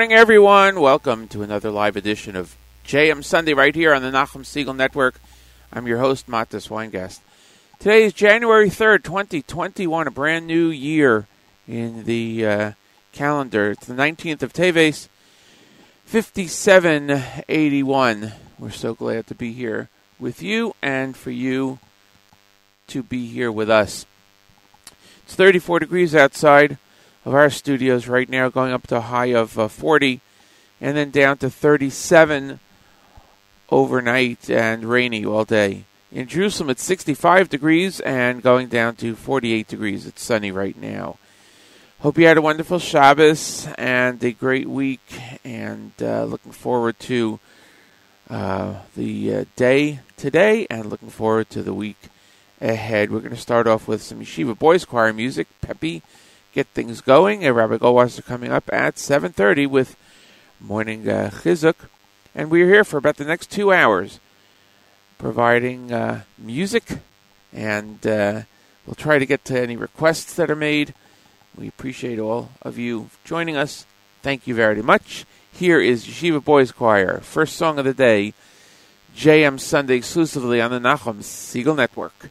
morning, everyone. Welcome to another live edition of JM Sunday right here on the Nachum Segal Network. I'm your host, Matis Weingast. Today is January 3rd, 2021, a brand new year in the uh, calendar. It's the 19th of Teves, 5781. We're so glad to be here with you and for you to be here with us. It's 34 degrees outside of our studios right now, going up to a high of uh, 40 and then down to 37 overnight and rainy all day. In Jerusalem, it's 65 degrees and going down to 48 degrees. It's sunny right now. Hope you had a wonderful Shabbos and a great week, and uh, looking forward to uh, the uh, day today and looking forward to the week ahead. We're going to start off with some Yeshiva Boys Choir music, Peppy get things going. Uh, Rabbi Goldwasser coming up at 7.30 with morning uh, chizuk. And we're here for about the next two hours providing uh, music. And uh, we'll try to get to any requests that are made. We appreciate all of you joining us. Thank you very much. Here is Yeshiva Boys Choir, first song of the day, JM Sunday exclusively on the Nachum Segal Network.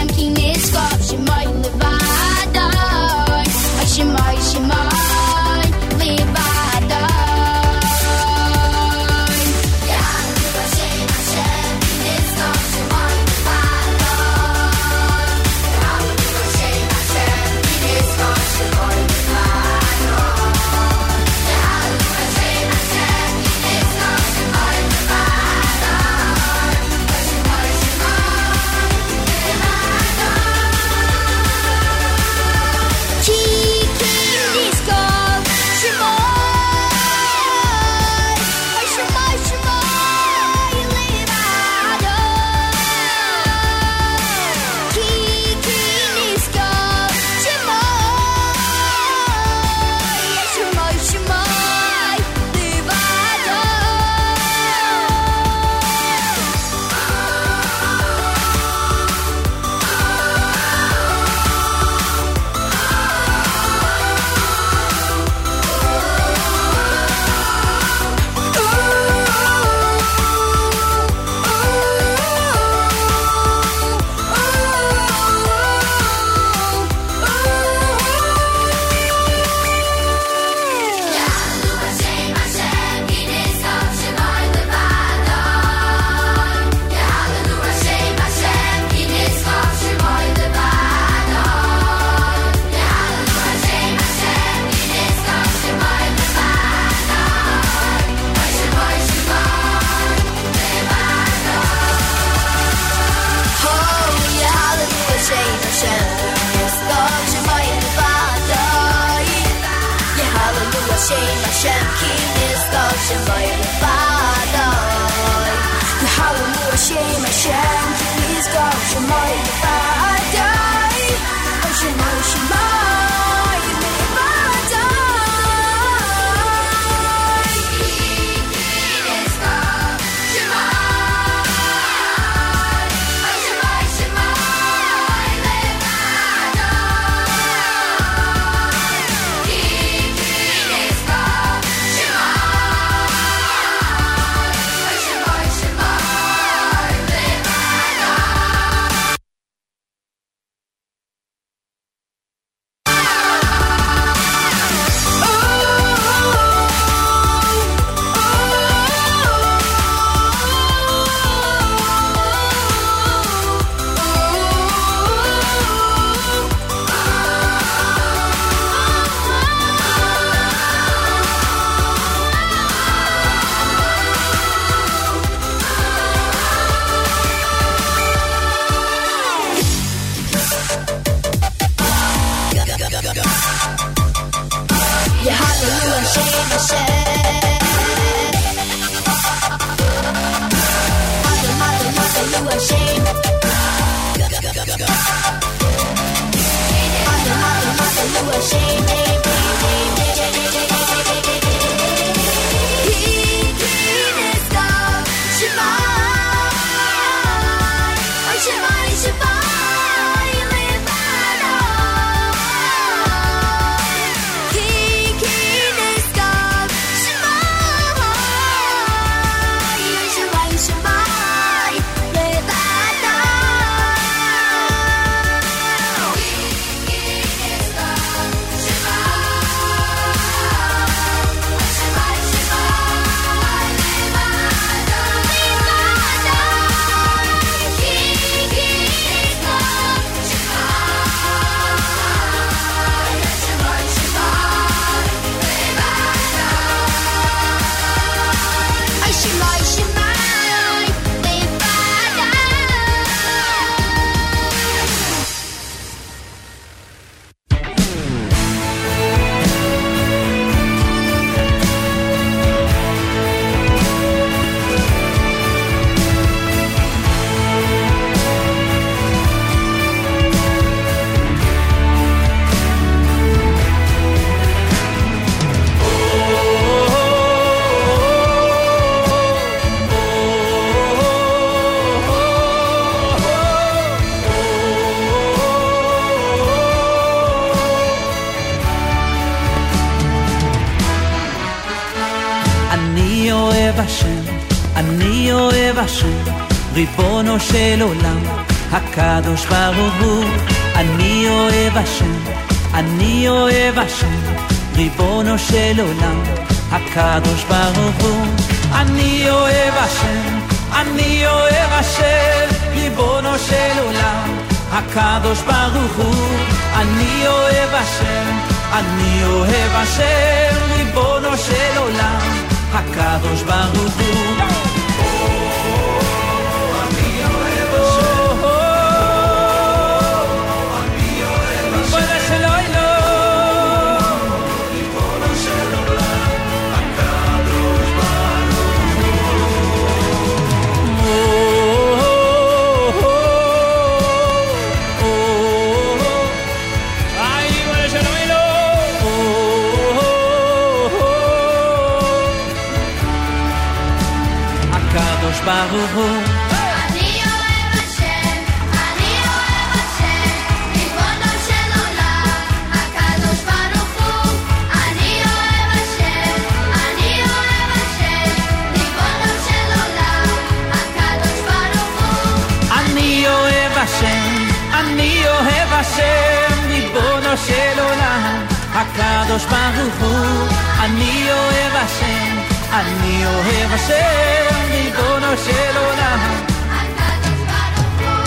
של עולם, הקדוש ברוך הוא. אני אוהב השם, אני אוהב השם, ריבונו של עולם, הקדוש ברוך הוא. אני אוהב השם, אני אוהב השם, ריבונו של עולם, הקדוש ברוך הוא. ברוך הוא. אני אוהב השם, אני אוהב השם, ריבונו של עולם, הקדוש ברוך הוא. אני אוהב השם, אני אוהב השם, ריבונו של עולם, הקדוש ברוך הוא. אני אוהב השם, אני אוהב השם, ריבונו של עולם, הקדוש ברוך הוא. אני אוהב השם, אני אוהב השם, ריבונו של עולם. הקדוש ברוך הוא.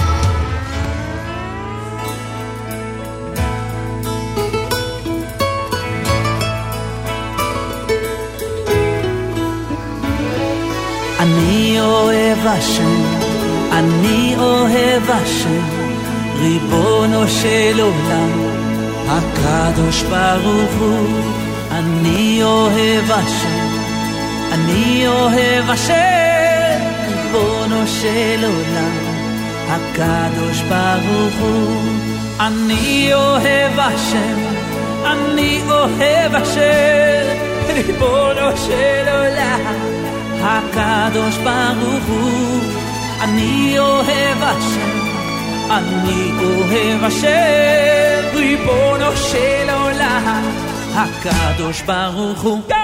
אני אוהב השם, אני אוהב השם, ריבונו של עולם, הקדוש ברוך הוא. אני אוהב השם, אני אוהב השם, ריבונו של עולם, הקדוש ברוך הוא. אני אוהב השם, אני אוהב השם, ריבונו של עולם. הקדוש ברוך הוא, אני אוהב השם, אני אוהב השם, ריבונו של עולם, הקדוש ברוך הוא.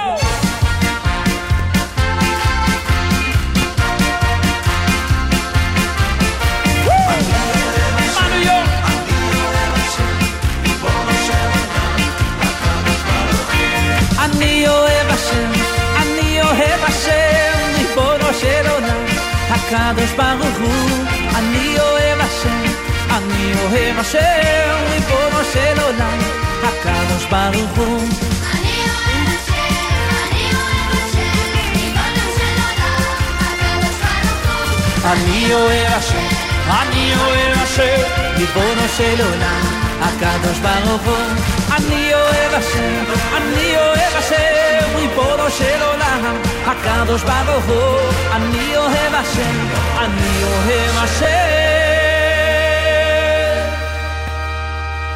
ברוך הוא. אני אוהב השם, אני אוהב השם, ריבונו של עולם, הקדוש ברוך הוא. אני אוהב השם, אני אוהב השם, ריבונו של עולם, הקדוש ברוך הוא. אני אוהב השם, אני אוהב השם, ריבונו של עולם, הקדוש ברוך הוא. אני אוהב השם, אני אוהב השם,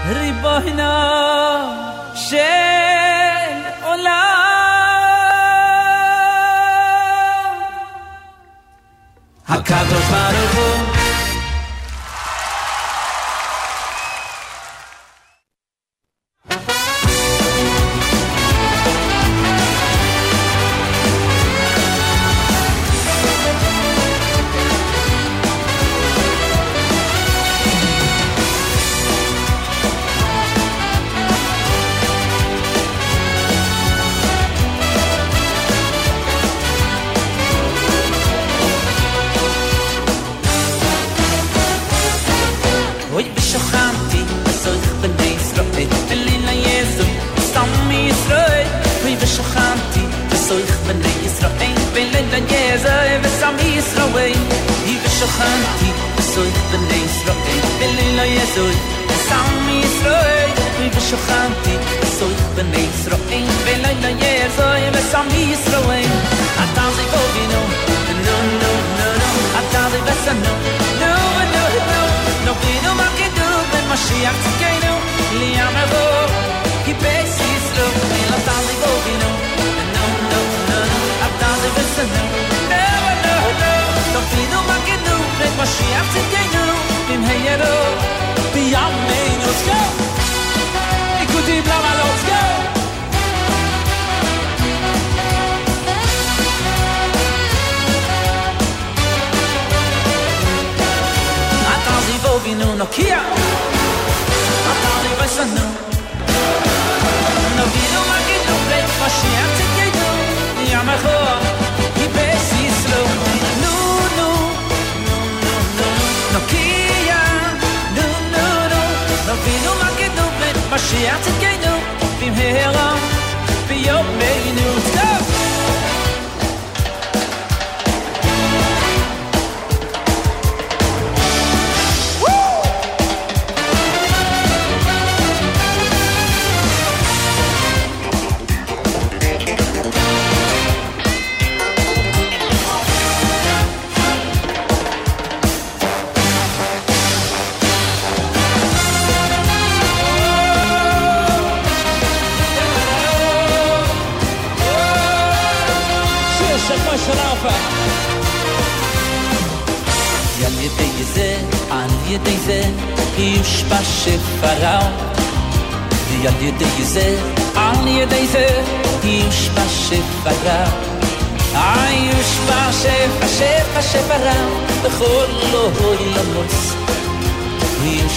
ריבונו של עולם, הקדוש ברוך הוא.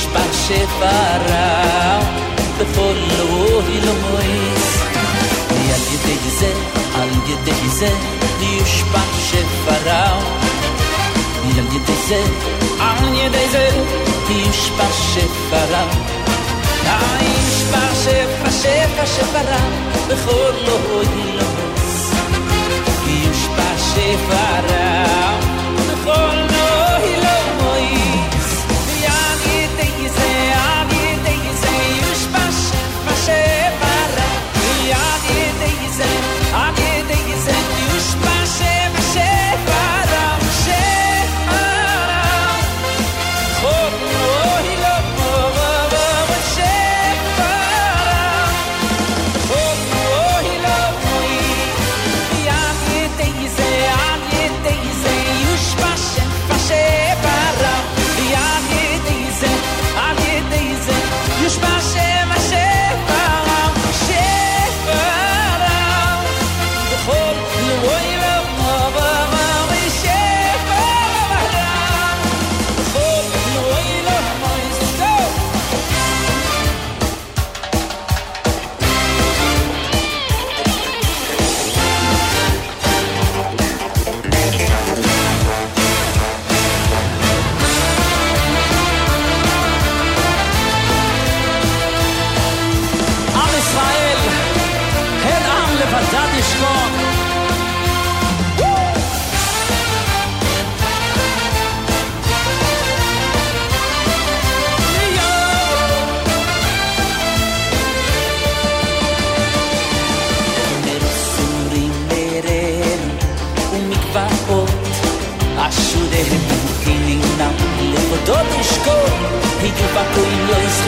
sbarse faraw Dy ffwrl o hi lwys Di algi deise, algi deise Di sbarse faraw Di algi deise, algi deise Di sbarse faraw Di sbarse, fashe, fashe faraw Dy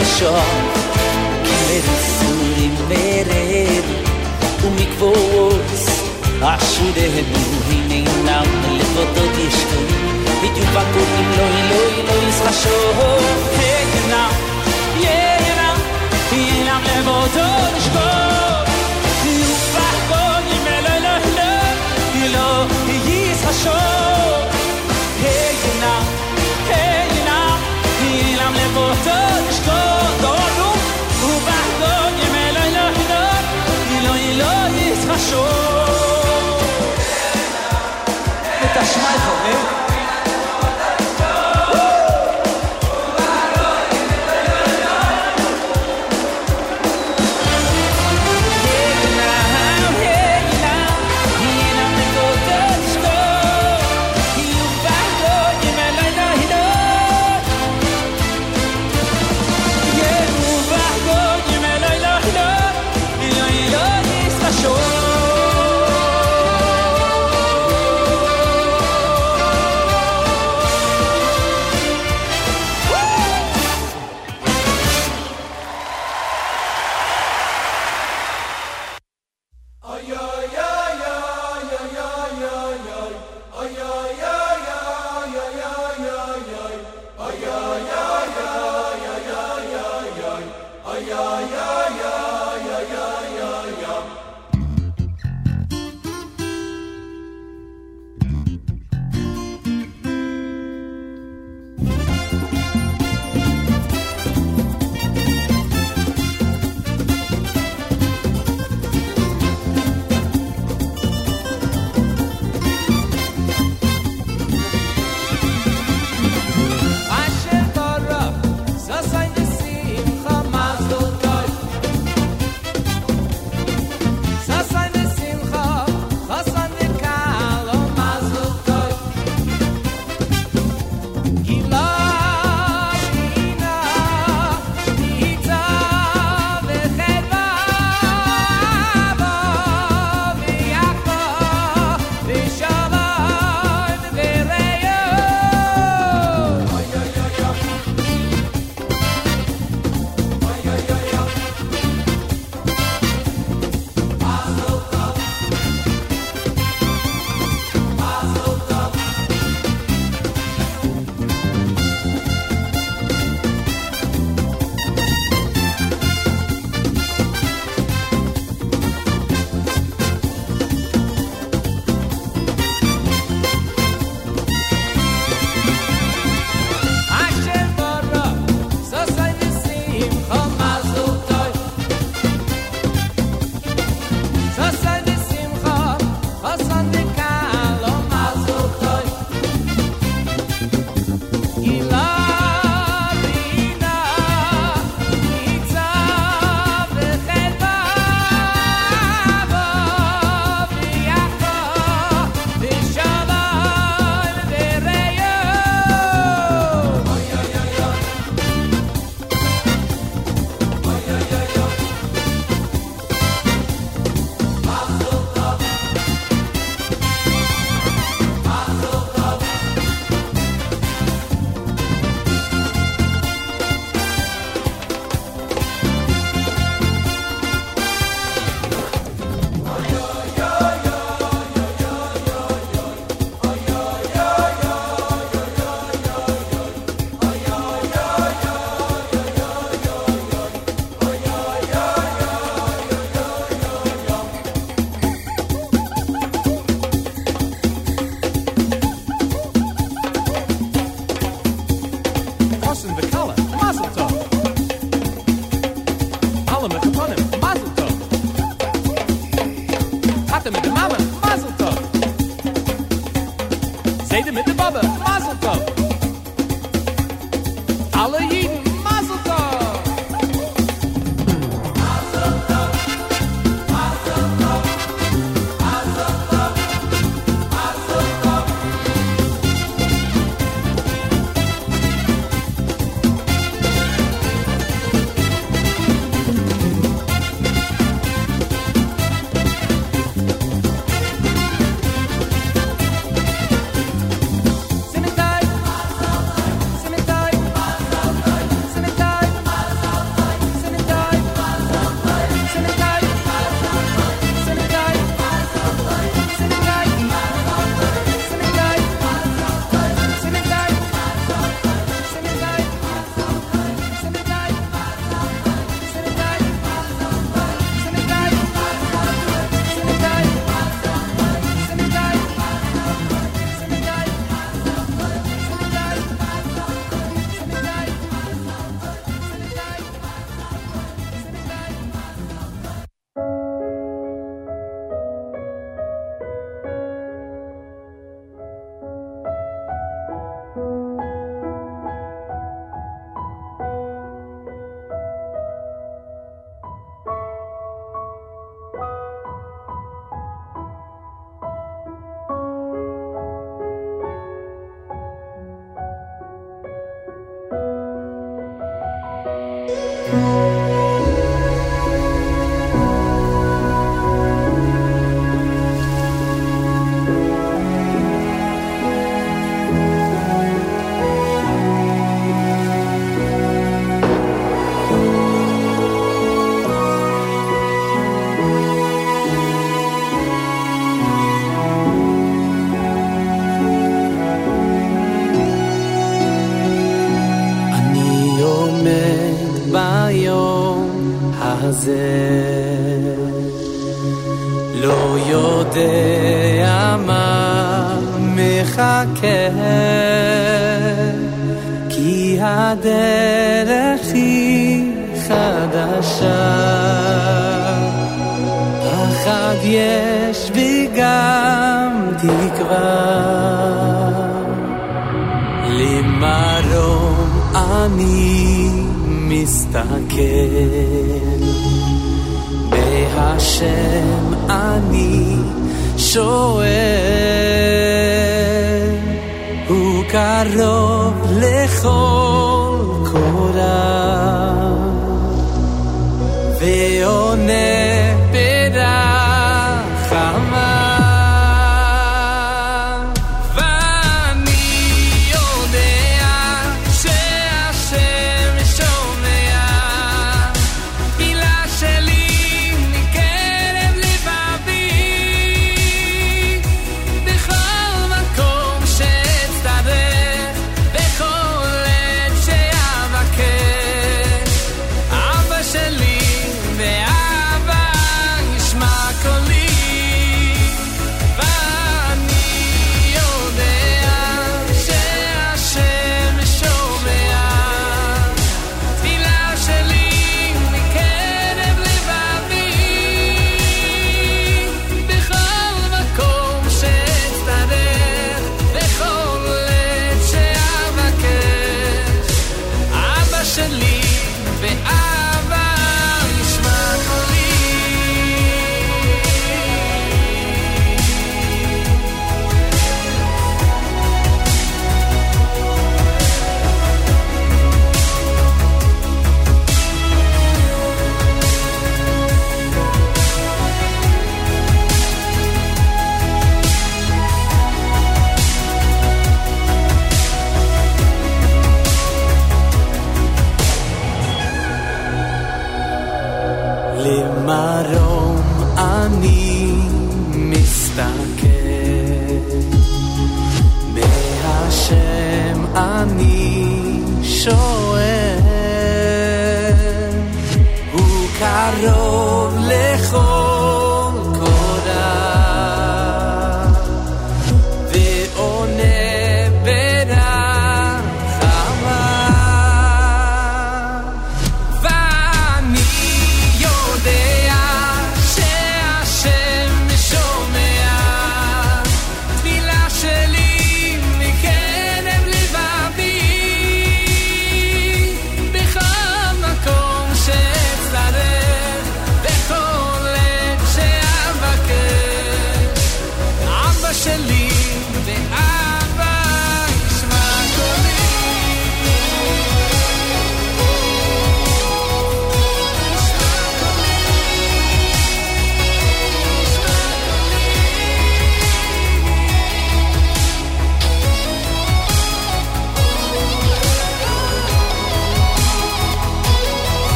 החדשות מרסורים מרד ומקוואות עשורנו הנם לבודות ישכו בדיוק קוראים לו אלוהי לא יזרשו הנם ינם ינם לבודות ישכו יופח קוראים אלוהי לא יזרשו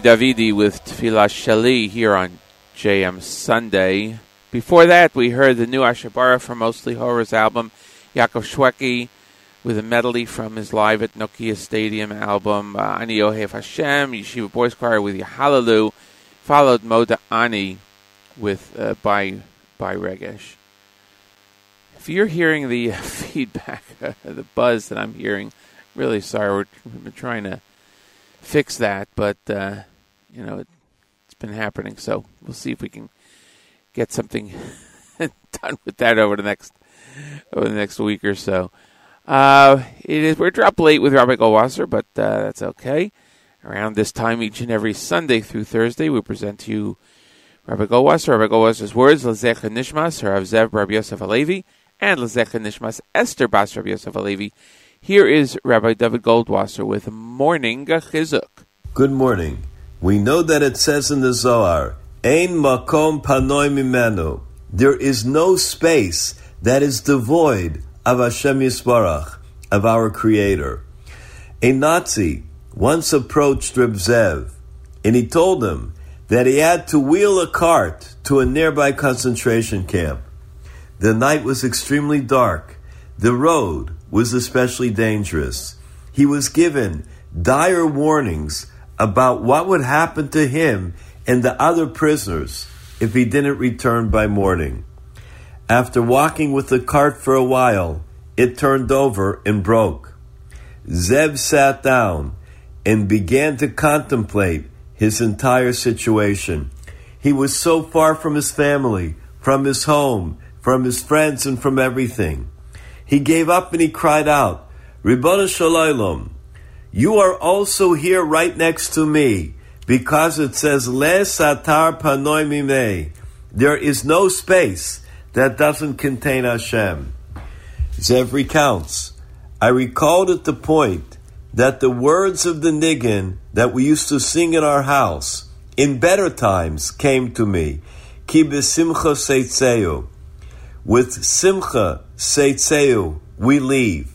Davidi with Tefillah Shali here on JM Sunday. Before that, we heard the new Ashabara from Mostly Horrors album, Yaakov Shwekey with a medley from his Live at Nokia Stadium album, uh, Ani Yohev Hashem, Yeshiva Boys Choir with Yahalalu, followed Moda Ani with uh, by, by Regesh. If you're hearing the feedback, the buzz that I'm hearing, really sorry. We're, been trying to fix that, but uh, you know it, it's been happening. So we'll see if we can get something done with that over the next over the next week or so. Uh, it is we're dropped late with Rabbi Goldwasser, but uh, that's okay. Around this time each and every Sunday through Thursday, we present to you Rabbi Goldwasser, Rabbi Goldwasser's words, Lezecha Nishmas, Rav Zev Rabbi Yosef Alevi, and Lezecha Nishmas, Esther Bas Rabbi Yosef Alevi. Here is Rabbi David Goldwasser with Morning Chizuk. Good morning. We know that it says in the Zohar, Ein makom panoi mimenu. There is no space that is devoid of Hashem Yisbarach, of our Creator. A Nazi once approached Reb Zev, and he told him that he had to wheel a cart to a nearby concentration camp. The night was extremely dark. The road was especially dangerous. He was given dire warnings about what would happen to him and the other prisoners if he didn't return by morning. After walking with the cart for a while, it turned over and broke. Zev sat down and began to contemplate his entire situation. He was so far from his family, from his home, from his friends, and from everything. He gave up and he cried out, Ribbon Shalom, you are also here right next to me because it says, Le Satar Mimei. There is no space that doesn't contain Hashem. Zev recounts, I recalled at the point that the words of the niggin that we used to sing in our house in better times came to me. Ki besimcha seitzeu. With simcha seitzeu we leave.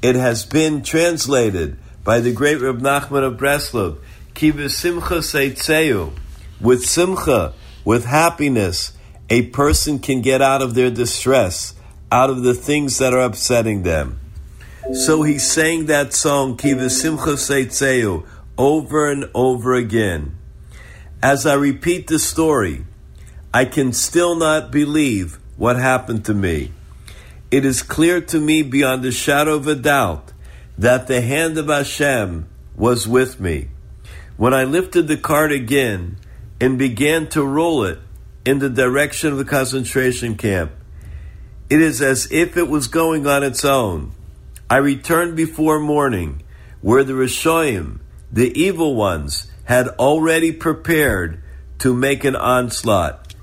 It has been translated by the great Reb Nachman of Breslov. Ki besimcha seitzeu. With simcha, with happiness, a person can get out of their distress, out of the things that are upsetting them. So he sang that song, Kiva Simcha Seitzeu, over and over again. As I repeat the story, I can still not believe what happened to me. It is clear to me beyond a shadow of a doubt that the hand of Hashem was with me. When I lifted the cart again and began to roll it in the direction of the concentration camp, it is as if it was going on its own. I returned before morning, where the Rishoyim, the evil ones, had already prepared to make an onslaught.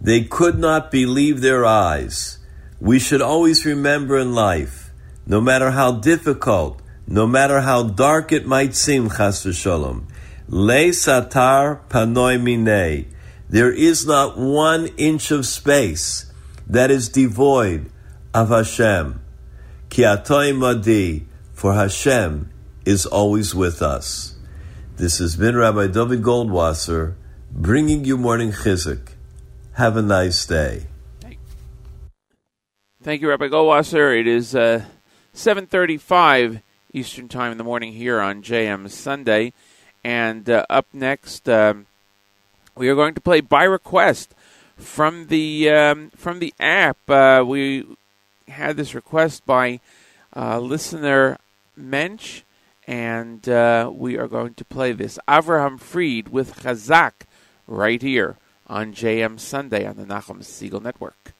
They could not believe their eyes. We should always remember in life, no matter how difficult, no matter how dark it might seem, chas v'sholom, le satar panoi minei. There is not one inch of space that is devoid of Hashem. Ki atoy madi, for Hashem is always with us. This has been Rabbi David Goldwasser bringing you morning chizuk. Have a nice day. Thank you, Rabbi Goldwasser. It is uh, 7.35 Eastern Time in the morning here on JM Sunday. And uh, up next, um, we are going to play by request from the um, from the app. Uh, we had this request by uh, listener Mensch, and uh, we are going to play this Avraham Fried with Chazak right here on JM Sunday on the Nachum Segal Network.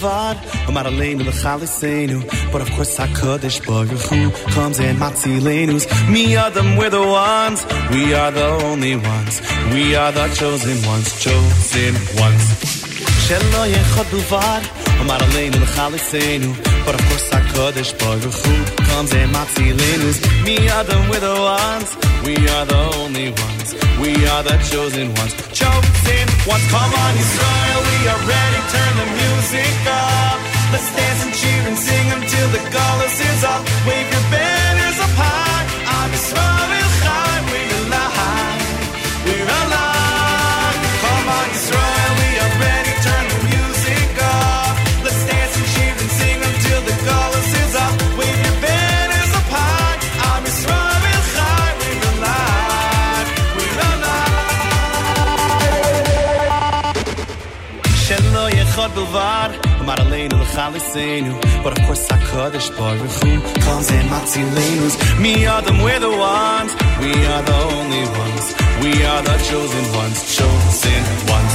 Bilvad, Omar aleinu l'chalisenu. But of course HaKadosh Baruch Hu comes in Matzilenus. Me Adam, we're the ones, we are the only ones. We are the chosen ones, chosen ones. Shelo echad bilvad, Omar aleinu l'chalisenu. But of course HaKadosh Baruch Hu comes in Matzilenus. Me Adam, we're the ones, we are the only ones. We are the chosen ones, chosen ones. Come on, Israel, we are ready. Turn the music up. Let's dance and cheer and sing until the chorus is up. Wave your banners But of course comes. Me Adam, we're the ones, we are the only ones. We are the chosen ones, chosen ones.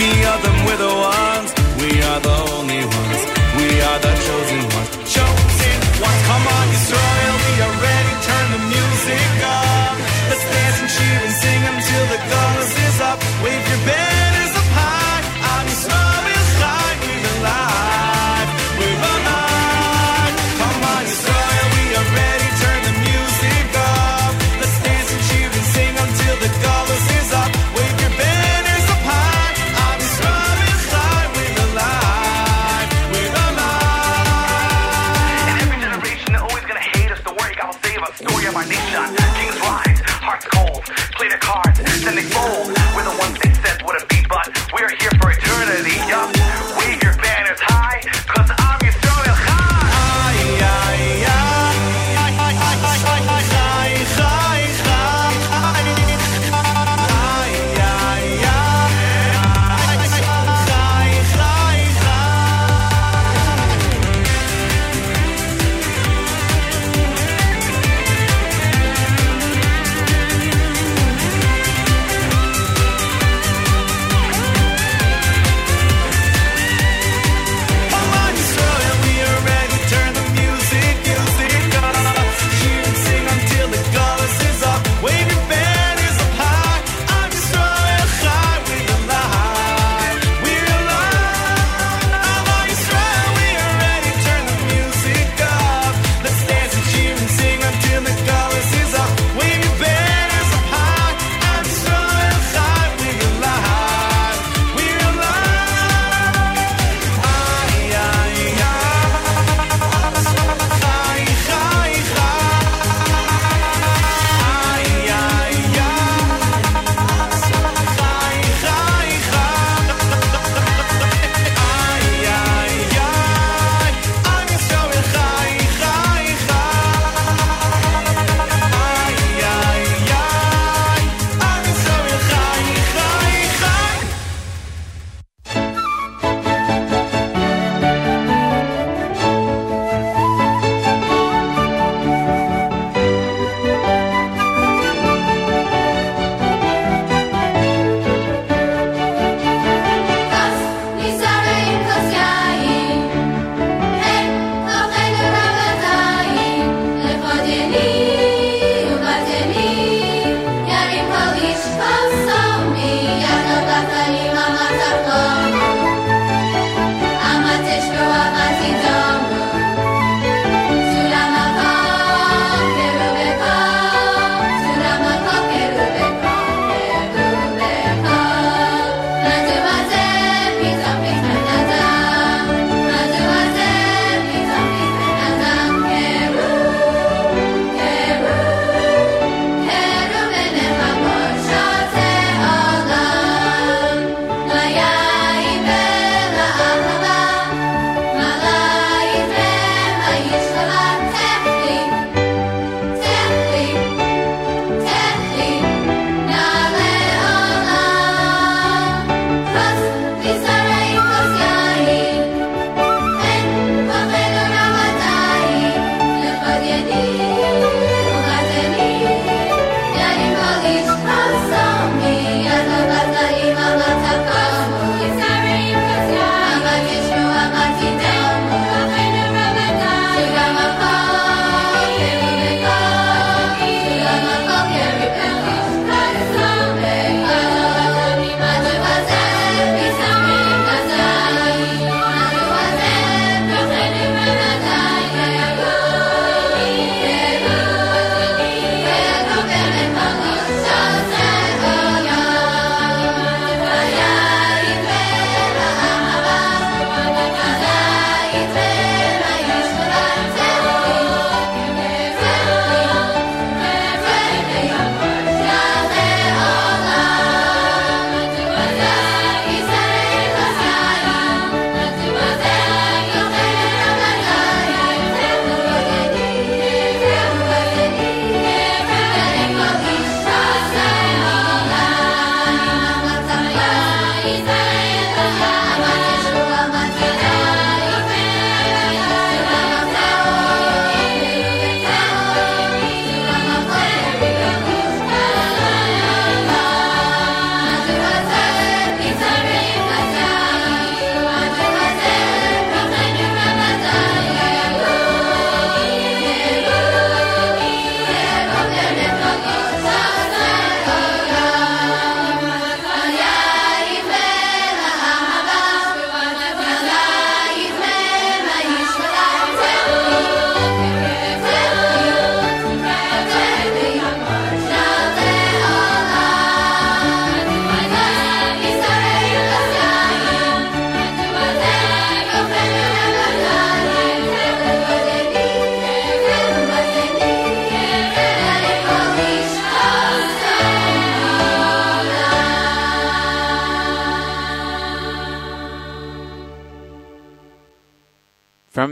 Me we're the ones, we are the only ones. We are the chosen ones,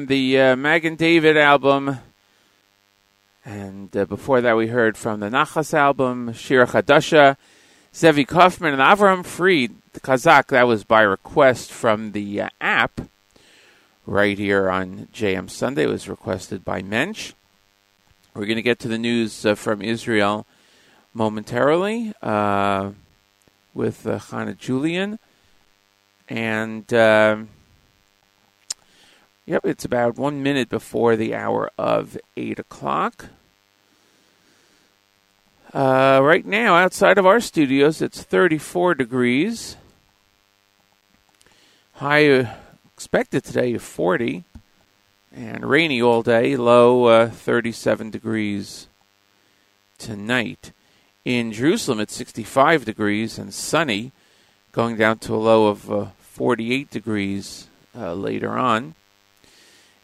the uh, Magan David album. And uh, before that, we heard from the Nachas album, Shira Chadasha, Zevi Kaufman, and Avram Fried, the Chazak. That was by request from the uh, app right here on JM Sunday. It was requested by Mensch. We're going to get to the news uh, from Israel momentarily uh, with uh, Hannah Julian. And, um yep, it's about one minute before the hour of 8 o'clock. Uh, right now, outside of our studios, it's 34 degrees. High uh, expected today of 40. And rainy all day, low uh, 37 degrees tonight. In Jerusalem, it's 65 degrees and sunny, going down to a low of uh, 48 degrees uh, later on.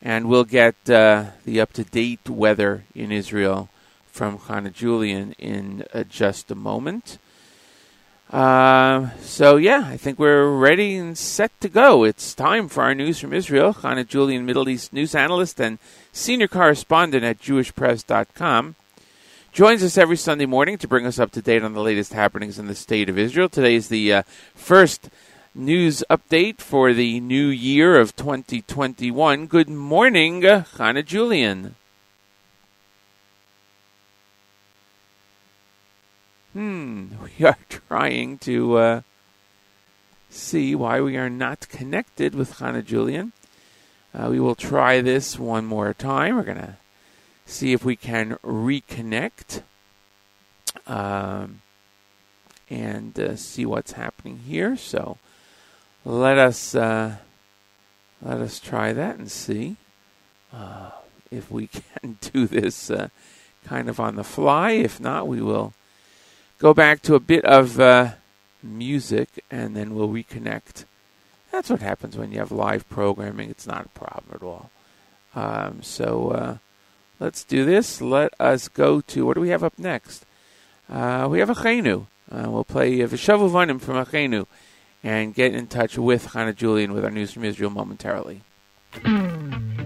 And we'll get uh, the up to date weather in Israel from Hannah Julian in uh, just a moment. Uh, so, yeah, I think we're ready and set to go. It's time for our news from Israel. Hannah Julian, Middle East news analyst and senior correspondent at JewishPress.com, joins us every Sunday morning to bring us up to date on the latest happenings in the state of Israel. Today is the uh, first news update for the new year of 2021. Good morning, Hannah Julian. Hmm, we are trying to uh, see why we are not connected with Hannah Julian. Uh, we will try this one more time. We're going to see if we can reconnect um, and uh, see what's happening here. So let us uh, let us try that and see uh, if we can do this uh, kind of on the fly. If not, we will go back to a bit of uh, music and then we'll reconnect. That's what happens when you have live programming. It's not a problem at all. Um, so uh, let's do this. Let us go to what do we have up next? Uh, we have Achenu. Uh, we'll play Vishavu Vanim from a Achenu and get in touch with Hannah Julian with our news from Israel momentarily.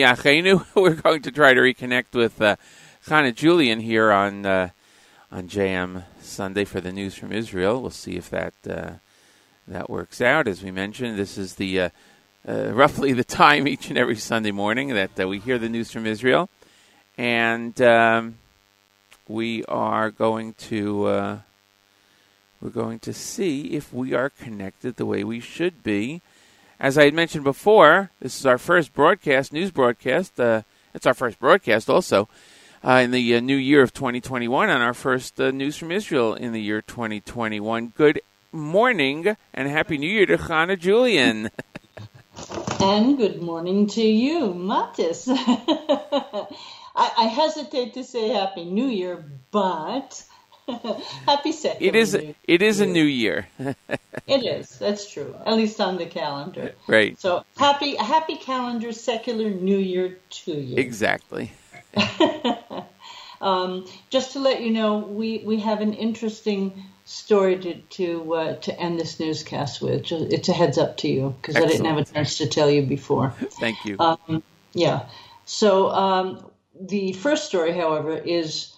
Achenu. We're going to try to reconnect with uh, Chana Julian here on uh, on JM Sunday for the news from Israel. We'll see if that uh, that works out. As we mentioned, this is the uh, uh, roughly the time each and every Sunday morning that uh, we hear the news from Israel, and um, we are going to uh, we're going to see if we are connected the way we should be. As I had mentioned before, this is our first broadcast, news broadcast. Uh, it's our first broadcast also uh, in the uh, new year of 2021 and our first uh, news from Israel in the year 2021. Good morning and Happy New Year to Chana Julian. And good morning to you, Matis. I, I hesitate to say Happy New Year, but Happy second. It is New it is a new year. It is. That's true. At least on the calendar. right. So happy, happy calendar, secular New Year to you. Exactly. Um, just to let you know, we, we have an interesting story to to, uh, to end this newscast with. It's a heads up to you because I didn't have a chance to tell you before. Thank you. Um, yeah. So um, the first story, however, is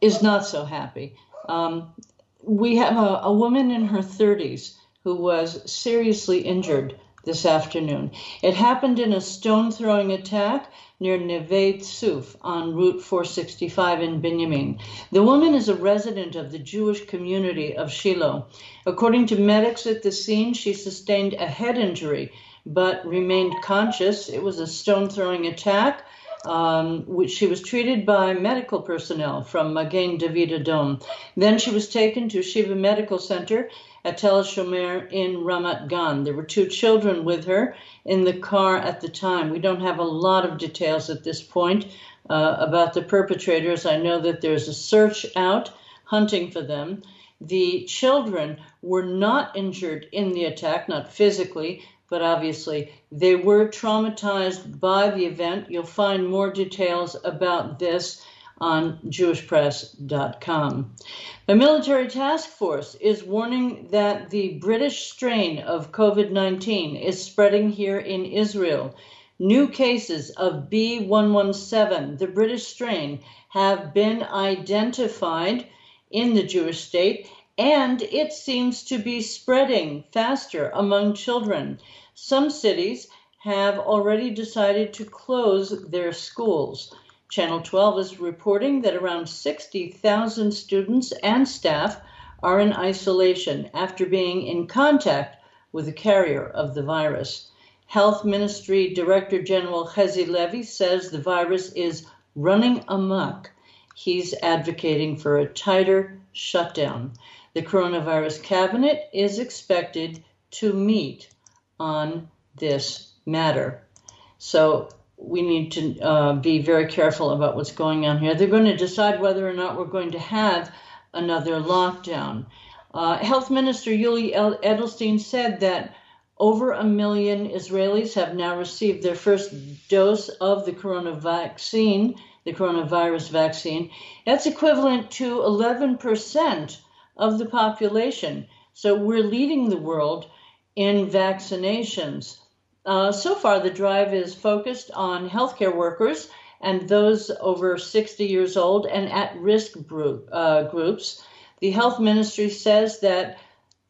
is not so happy. Um, we have a, a woman in her 30s who was seriously injured this afternoon. It happened in a stone throwing attack near Neve Tzuf on Route 465 in Binyamin. The woman is a resident of the Jewish community of Shiloh. According to medics at the scene, she sustained a head injury but remained conscious. It was a stone throwing attack. Um, which she was treated by medical personnel from Magen David Adom. Then she was taken to Sheba Medical Center at Tel Shomer in Ramat Gan. There were two children with her in the car at the time. We don't have a lot of details at this point uh, about the perpetrators. I know that there's a search out hunting for them. The children were not injured in the attack, not physically, but obviously they were traumatized by the event. You'll find more details about this on jewishpress.com. The military task force is warning that the British strain of COVID 19 is spreading here in Israel. New cases of B117, the British strain, have been identified in the Jewish state, and it seems to be spreading faster among children. Some cities have already decided to close their schools. Channel 12 is reporting that around 60,000 students and staff are in isolation after being in contact with a carrier of the virus. Health Ministry Director General Hezi Levy says the virus is running amok. He's advocating for a tighter shutdown. The coronavirus cabinet is expected to meet on this matter. So we need to uh, be very careful about what's going on here. They're going to decide whether or not we're going to have another lockdown. Uh, Health Minister Yuli Edelstein said that over a million Israelis have now received their first dose of the corona vaccine, the coronavirus vaccine. That's equivalent to 11% of the population. So we're leading the world in vaccinations. Uh, so far, the drive is focused on healthcare workers and those over 60 years old and at risk group, uh, groups. The health ministry says that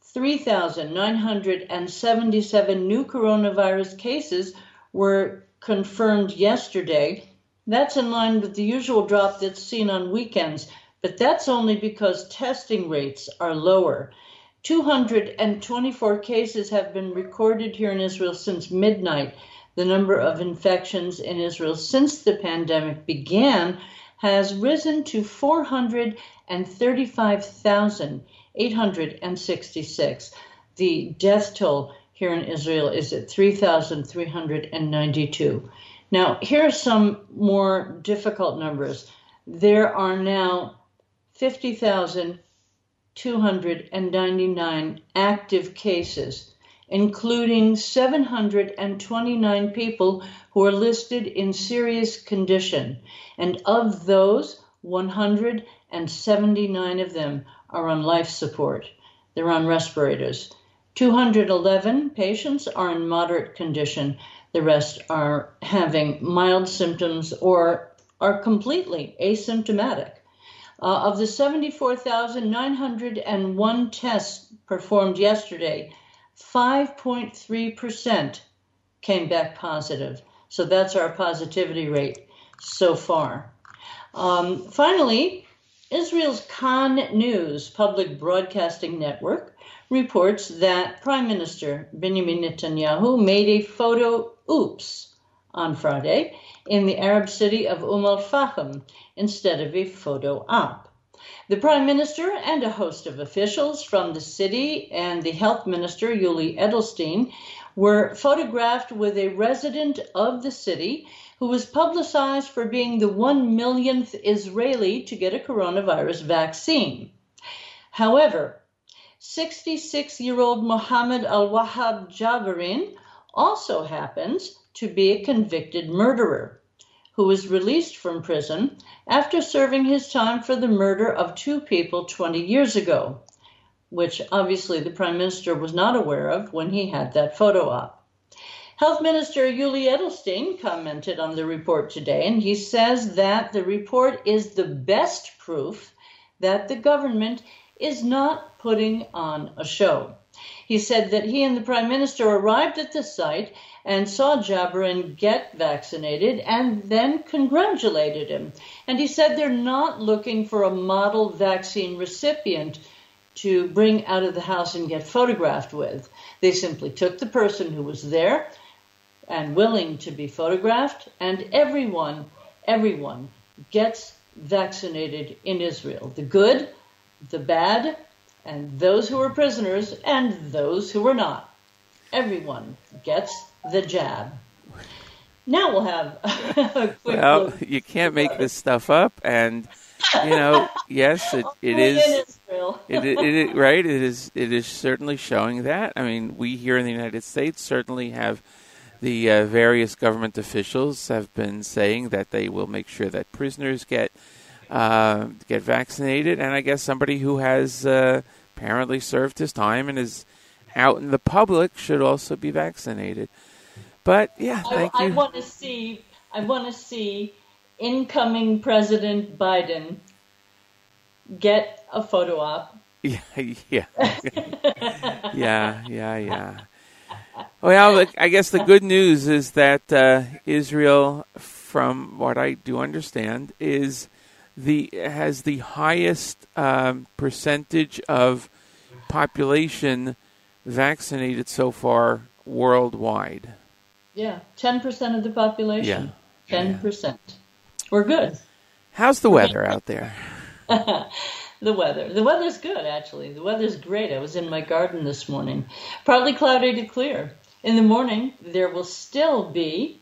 3,977 new coronavirus cases were confirmed yesterday. That's in line with the usual drop that's seen on weekends, but that's only because testing rates are lower. 224 cases have been recorded here in Israel since midnight. The number of infections in Israel since the pandemic began has risen to 435,866. The death toll here in Israel is at 3,392. Now, here are some more difficult numbers. There are now 50,299 active cases, including 729 people who are listed in serious condition. And of those, 179 of them are on life support. They're on respirators. 211 patients are in moderate condition. The rest are having mild symptoms or are completely asymptomatic. Uh, of the 74,901 tests performed yesterday, 5.3% came back positive. So that's our positivity rate so far. Um, finally, Israel's Kan News public broadcasting network reports that Prime Minister Benjamin Netanyahu made a photo oops on Friday in the Arab city of Umm al Fahim instead of a photo op. The Prime Minister and a host of officials from the city and the Health Minister, Yuli Edelstein, were photographed with a resident of the city who was publicized for being the one millionth Israeli to get a coronavirus vaccine. However, 66 year old Mohammed Al Wahab Jabarin also happens to be a convicted murderer who was released from prison after serving his time for the murder of two people 20 years ago, which obviously the Prime Minister was not aware of when he had that photo op. Health Minister Yuli Edelstein commented on the report today, and he says that the report is the best proof that the government is not putting on a show. He said that he and the Prime Minister arrived at the site and saw Jabrin get vaccinated and then congratulated him. And he said they're not looking for a model vaccine recipient to bring out of the house and get photographed with. They simply took the person who was there and willing to be photographed, and everyone, everyone gets vaccinated in Israel. The good, the bad, and those who were prisoners, and those who were not. Everyone gets the jab. Now we'll have a quick Well, look. you can't make this stuff up, and you know, yes, it, it is. it, it, it, right? It is. It is certainly showing that. I mean, we here in the United States certainly have the uh, various government officials have been saying that they will make sure that prisoners get uh, get vaccinated, and I guess somebody who has uh, apparently served his time and is out in the public should also be vaccinated. But yeah, thank I. I want to see. I want to see incoming President Biden get a photo op. Yeah, yeah, yeah, yeah, yeah. Well, I guess the good news is that uh, Israel, from what I do understand, is the has the highest um, percentage of population vaccinated so far worldwide. Yeah, ten percent of the population. Yeah. Ten percent. We're good. How's the weather out there? the weather. The weather's good, actually. The weather's great. I was in my garden this morning. Partly cloudy to clear. In the morning, there will still be,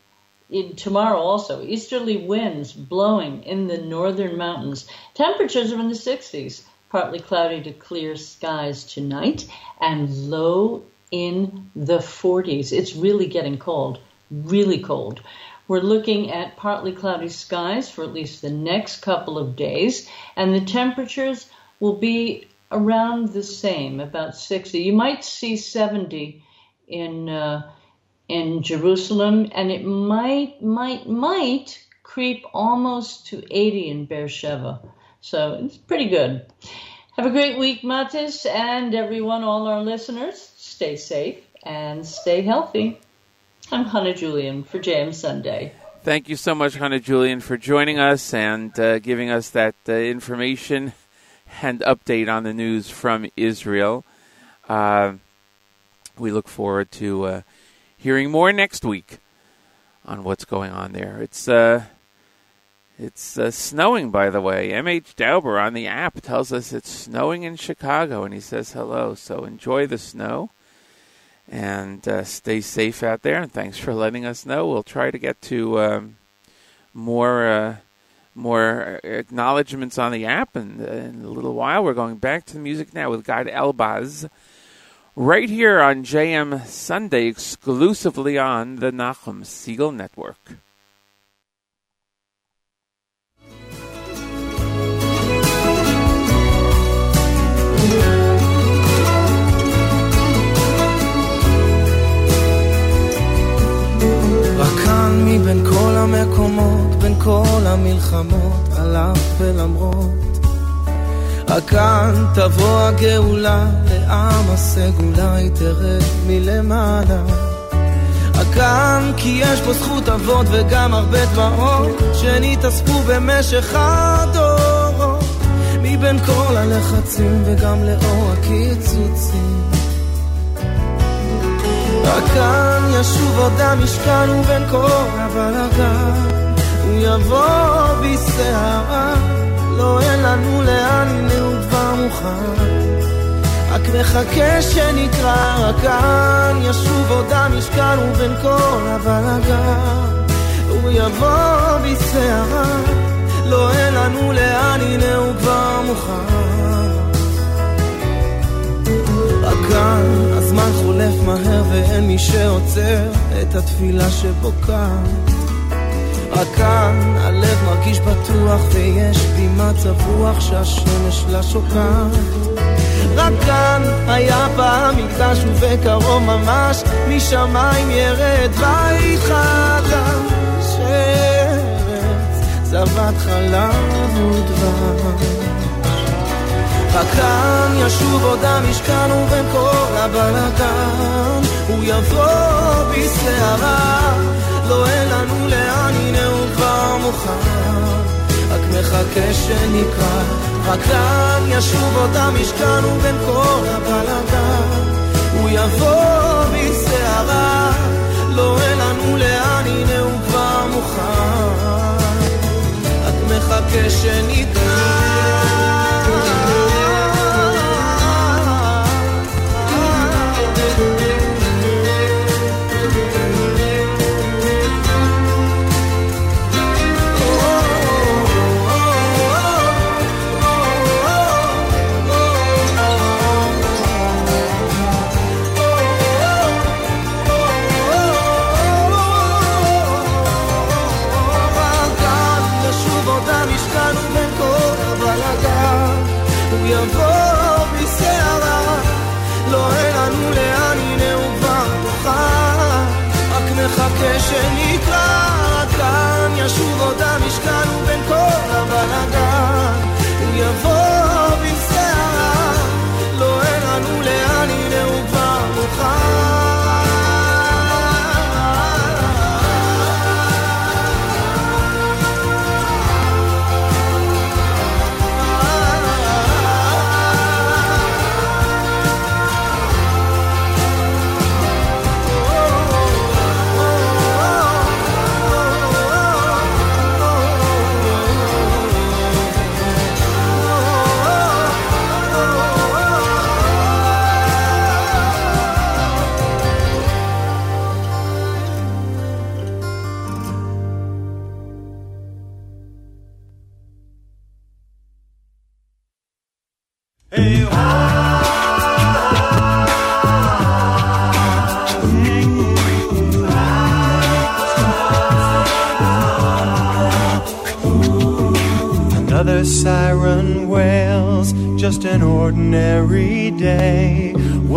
tomorrow also, easterly winds blowing in the northern mountains. Temperatures are in the 60s. Partly cloudy to clear skies tonight, and low in the 40s. It's really getting cold. Really cold. We're looking at partly cloudy skies for at least the next couple of days, and the temperatures will be around the same, about 60. You might see 70 in uh, in Jerusalem, and it might might might creep almost to 80 in Beersheba. So it's pretty good. Have a great week, Matis, and everyone, all our listeners. Stay safe and stay healthy. I'm Hannah Julian for JM Sunday. Thank you so much, Hannah Julian, for joining us and uh, giving us that uh, information and update on the news from Israel. Uh, we look forward to uh, hearing more next week on what's going on there. It's uh, it's uh, snowing, by the way. MH Dauber on the app tells us it's snowing in Chicago, and he says hello. So enjoy the snow and uh, stay safe out there. And thanks for letting us know. We'll try to get to um, more uh, more acknowledgments on the app, and uh, in a little while we're going back to the music now with Guy Elbaz right here on JM Sunday, exclusively on the Nachum Segal Network. מבין כל המקומות, בין כל המלחמות, על אף ולמרות רק כאן תבוא הגאולה, לעם הסגולה היא תרד מלמעלה. רק כאן כי יש בו זכות אבות וגם הרבה דמעות, שנתאספו במשך הדורות. מבין כל הלחצים וגם לאור הקיצוצים. רק כאן ישוב עוד המשכן ובין כל הבלגן, הוא יבוא בסערה, לא אין לנו לאן, הנה הוא כבר מוכן. רק מחכה שנקרא, כאן ישוב עוד המשכן ובין כל הבלגן, הוא יבוא בסערה, לא אין לנו לאן, הנה הוא כבר מוכן. כאן הזמן חולף מהר ואין מי שעוצר את התפילה שבוקעת. כאן הלב מרגיש בטוח ויש מצב רוח שהשמש לה שוקעת. רק כאן היה פעם מקדש ובקרוב ממש משמיים ירד בית חדש ארץ זבת חלב ודבש רק כאן ישוב עוד המשכן ובין הבלגן הוא יבוא בסערה לא אין לנו לאן הנה הוא כבר מוכן. רק מחכה שנקרא רק כאן ישוב עוד המשכן ובין כל הבלגן. הוא יבוא בסערה לא אין לנו לאן הנה הוא כבר מוכן. רק מחכה כאן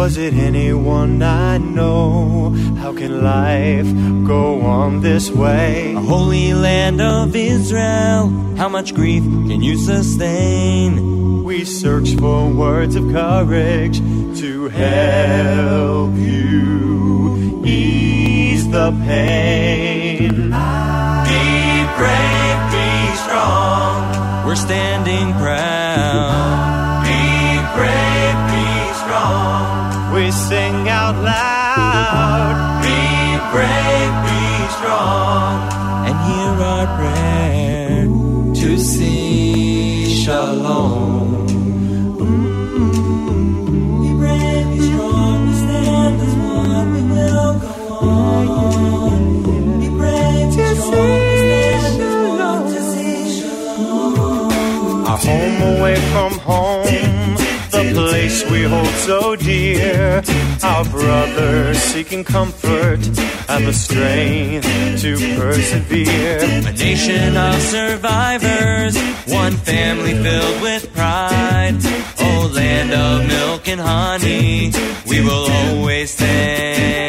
Was it anyone I know? How can life go on this way? A holy land of Israel, how much grief can you sustain? We search for words of courage to help you ease the pain. Be brave, be strong. We're standing proud. Be brave, be strong. We sing out loud. Be brave, be strong. And hear our prayer to see shalom. We hold so dear. Our brothers seeking comfort and the strength to persevere. A nation of survivors, one family filled with pride. Oh, land of milk and honey, we will always stand.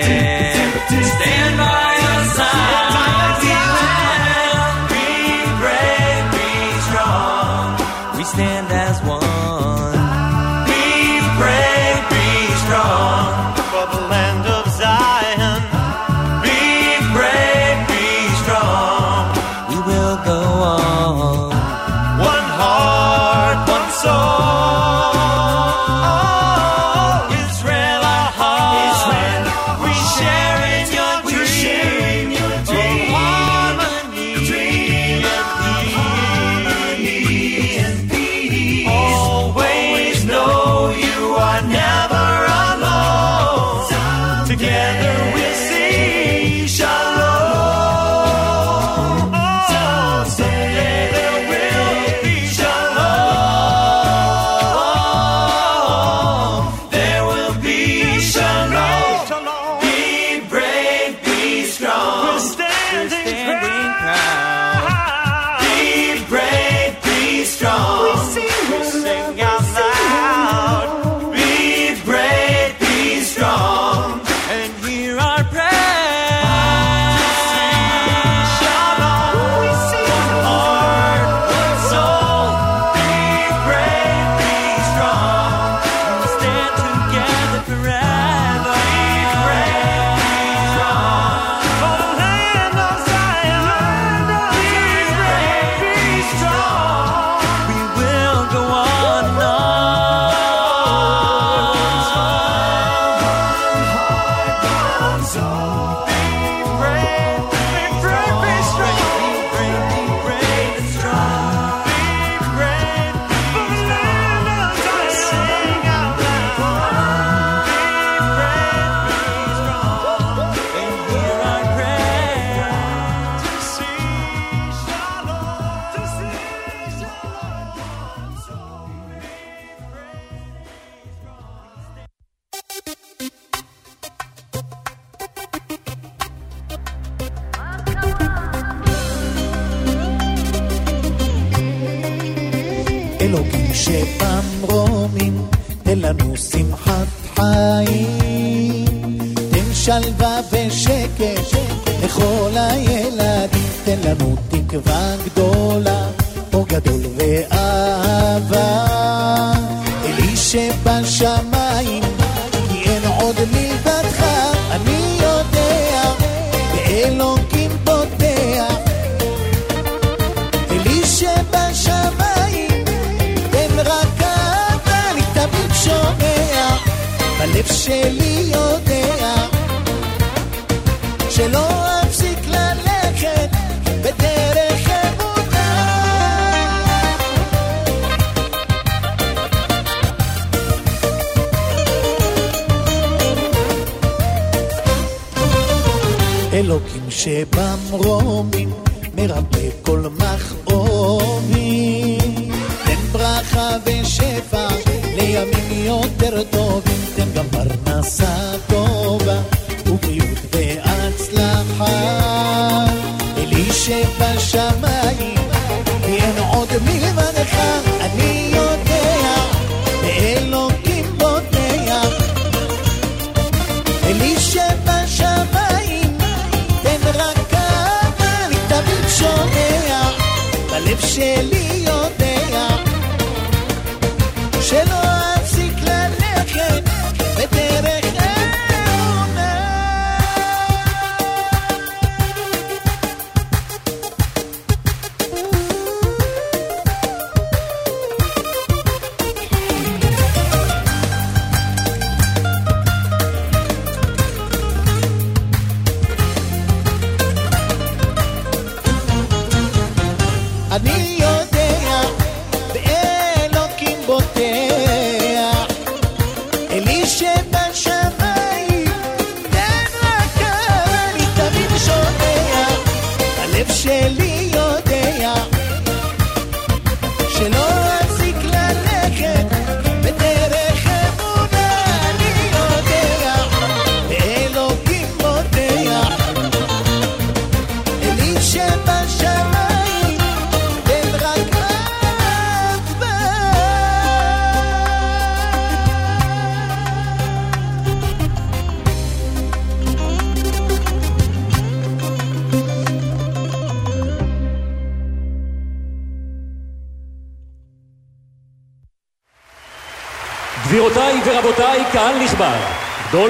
שלי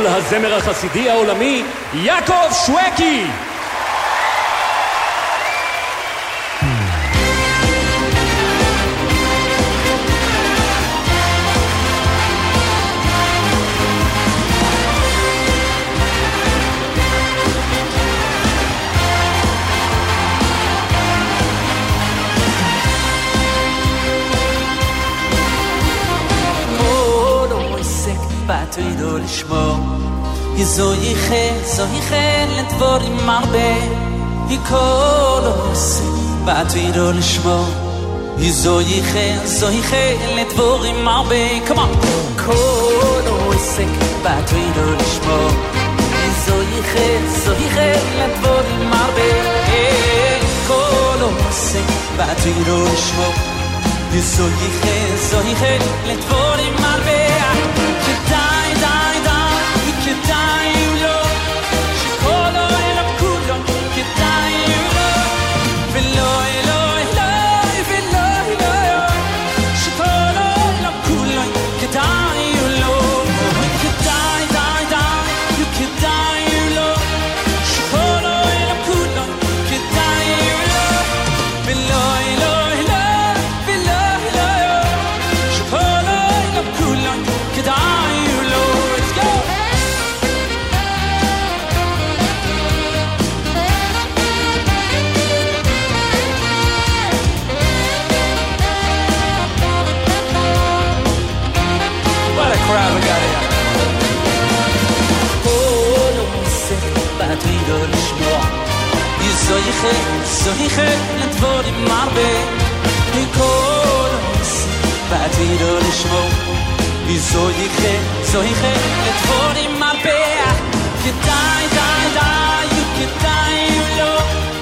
גדול הזמר החסידי העולמי, יעקב שווקי! Hi so i khe, so i khe le dvor im marbe Hi kol os, bat vi do lishmo Hi so i khe, so i khe le dvor im marbe Come on! Kol os, bat vi do lishmo Hi so i so zeche so ich het net vor dem marbe. Mi kolos bat i do ni shmo vi so ich het so ich het net vor dem marbe? Ah, ge dai dai you ge dai you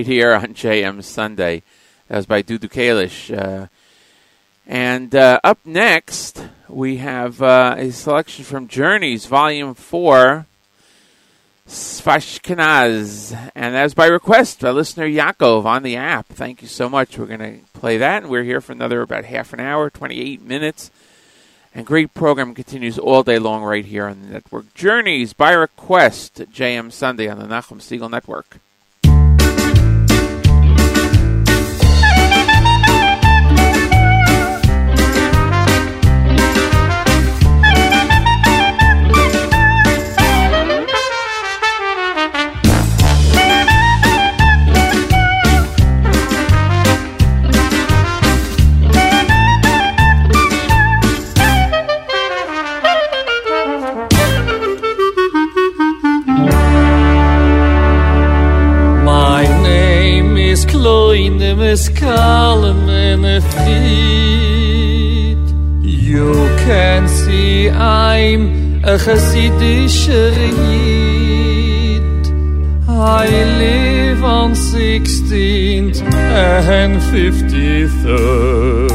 right here on JM Sunday. That was by Dudu Kalish. Uh, and uh, up next, we have uh, a selection from Journeys, Volume 4, Sefashkenaz. And that was by request by listener Yakov on the app. Thank you so much. We're going to play that, and we're here for another about half an hour, 28 minutes. And great program continues all day long right here on the network. Journeys by request, JM Sunday on the Nachum Segal Network. Kloine Meskalem Fried. You can see I'm a Hasidish Yid. I live on 16th and 53rd.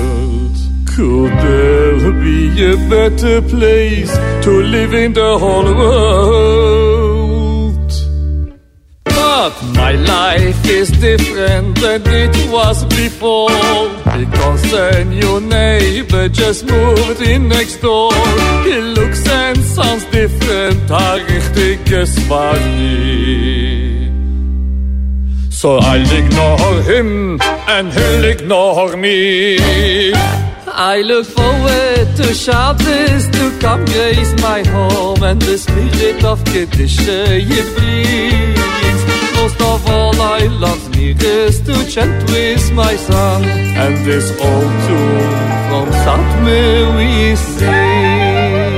Could there be a better place to live in the whole world? My life is different than it was before. Because a new neighbor just moved in next door. He looks and sounds different, a richtiges nie. So I'll ignore him and he'll ignore me. I look forward to Shabbos to come grace my home and the spirit of Kedusha it brings. most of all I loves me this to chant with my son And this old tune from South May we sing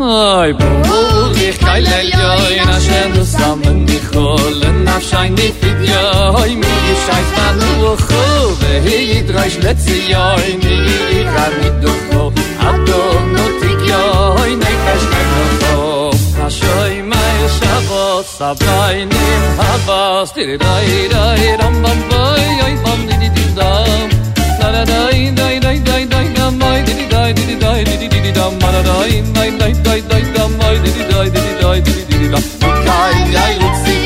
Ay, bohol, ich keil el joi, na shen du samen di chol, na shayn di fid joi, mi di shayt van uchu, ve hi yidroish letzi joi, mi di kar mit no nei kash shavos, sabay nim havas, tiri dai dai ram bam boy, oy bam di di dam, la la dai dai dai dai dai dam, oy di dai di dai di di dam, ma la dai dai dai dai dai dam, oy di dai di dai di di dam. Kai ai lutzi,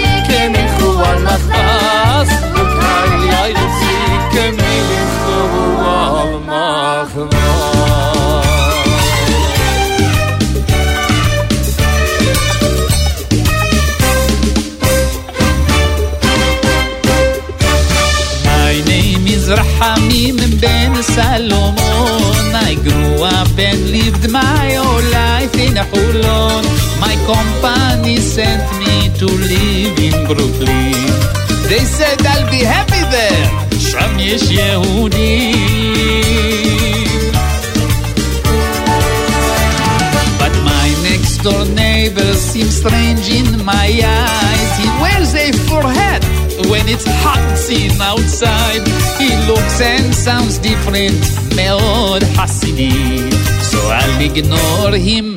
Salomon. I grew up and lived my whole life in Holon. My company sent me to live in Brooklyn. They said I'll be happy there. שם יש יהודים. But my next door neighbor seems strange in my eyes. it's hot seen outside. He looks and sounds different, מאוד חסידי. So I'll ignore him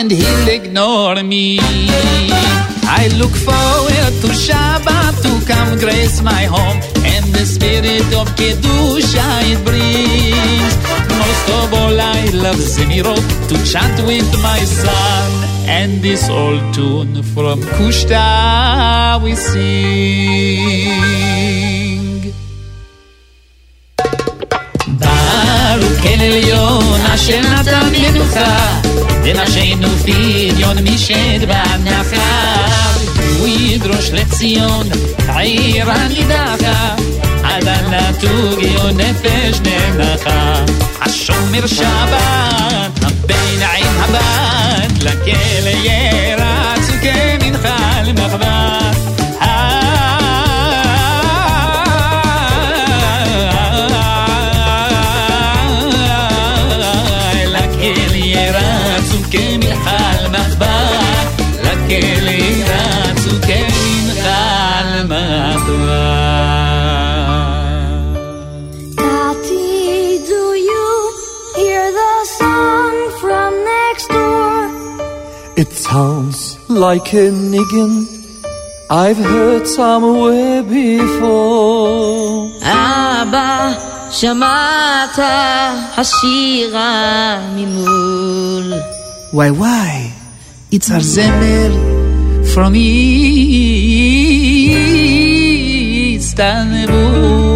and he'll ignore me. I look forward to Shabbat to come grace my home and the spirit of Kedusha it brings. Most of all, I love Zemirot to chant with my son and this old tune from Kushta we sing. הוא כן עליון, אשר נתן מנוחה, ונשינו פדיון מי שבנחר. הוא ידרוש לציון, העיר הנידחה, עד הנתוג יון נפש נמחה. השומר שבת, הביניים הבת, לכלא ירץ וכמנחל מחבת. sounds like a niggin I've heard somewhere before. אבא, שמעת השירה ממול. Why, why? It's our Zemer from Istanbul.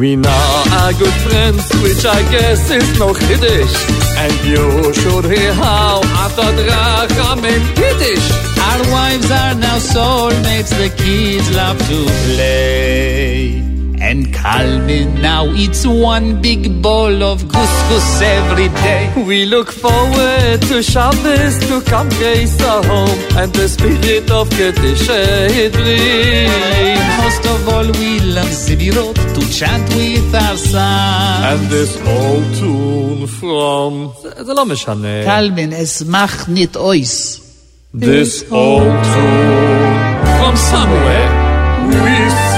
We now are good friends, which I guess is no Kiddush. And you should hear how after Dracham in Kiddush. Our wives are now soulmates, the kids love to play. Now it's one big bowl of couscous every day. We look forward to Shabbos, to cupcakes at home, and the spirit of Kiddush it brings. Most of all, we love Zemirot to chant with our sons. And this old tune from... זה לא mach קלמן, אשמח This old tune from somewhere we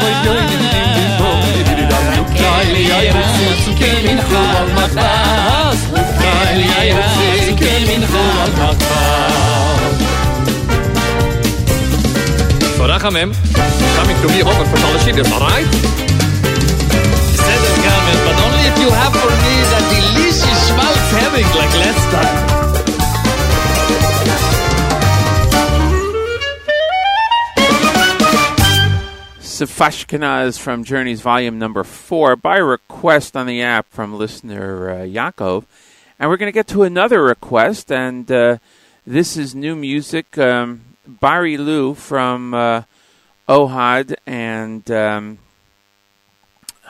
So min khar makhbas Kal coming to be open for alright? Said but only if you have for me that delicious smell, herring like last time. Sefashkenaz from Journeys Volume Number 4 by request on the app from listener uh, Yaakov. And we're going to get to another request, and uh, this is new music. Um, Bari Lou from uh, Ohad and um,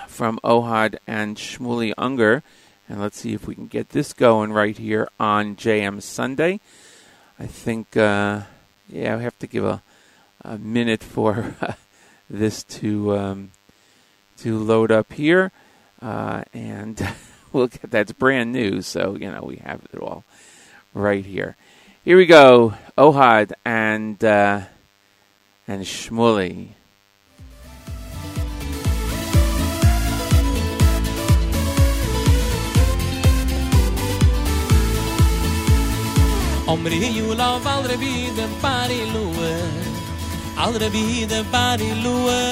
from Ohad and Shmuli Unger. And let's see if we can get this going right here on JM Sunday. I think, uh, yeah, we have to give a, a minute for this to um, to load up here, uh, and we'll get that's brand new. So you know we have it all right here. Here we go, Ohad and uh, and pari lue Al rebi de pari lue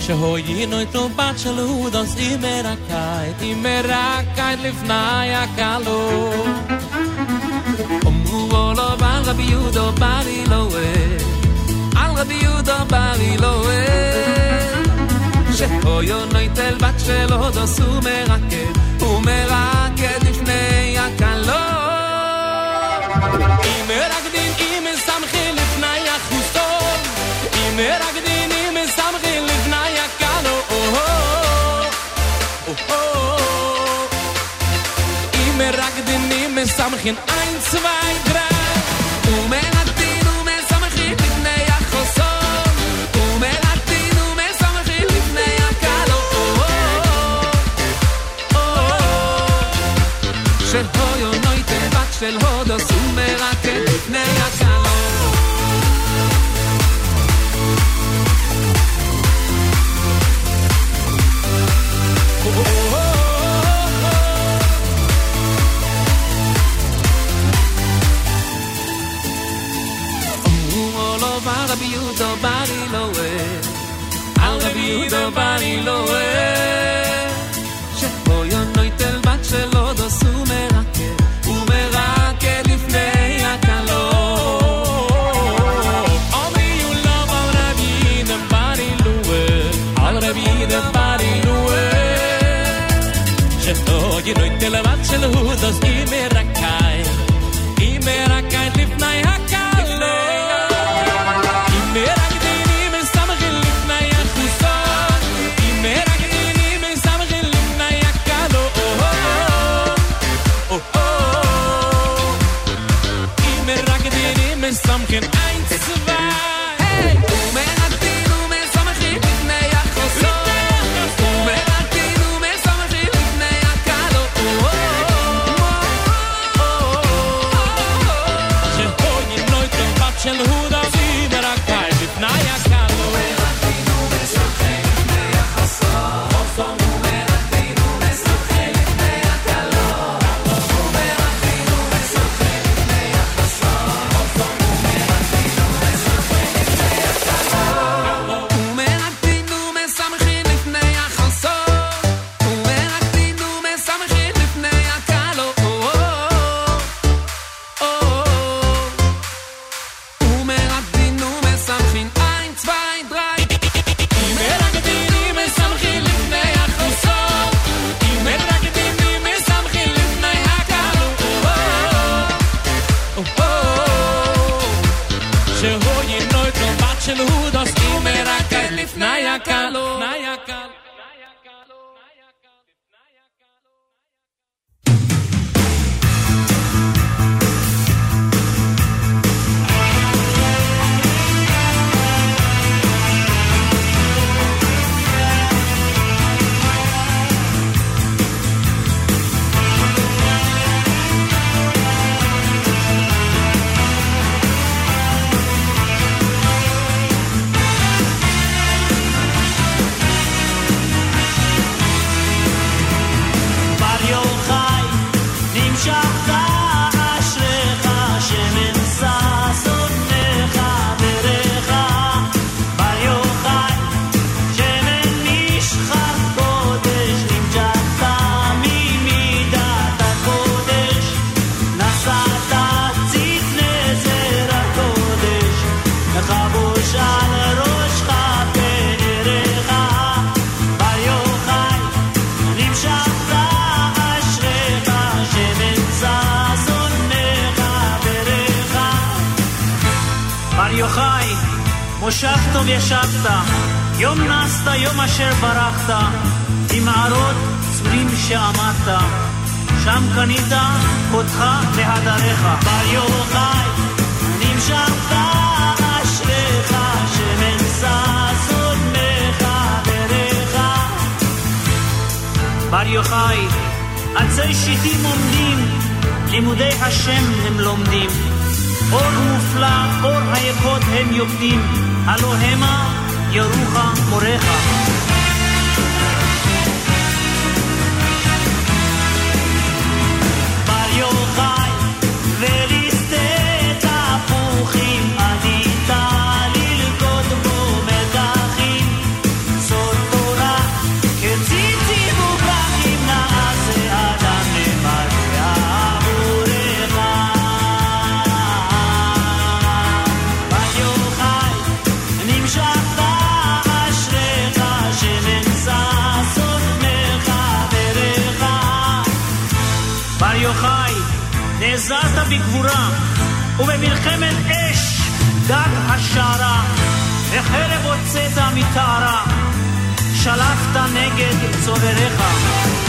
Shehoyi no to bachalu dos imerakai Imerakai lifnai akalo Omu olo val rebi yudo pari lue Al rebi yudo pari lue Shehoyo no itel bachelo dos umeraked Umeraked לפני הקלות אם מרקדין של הודו סומרקת לפני הקלו רבי יהודה ברי לואה, על רבי יהודה ברי לואה, שבויו נויטל בת שלו דוסו מרקד, בגבורה, ובמלחמת אש דג השערה, וחרב הוצאת מטהרה, שלפת נגד צורריך.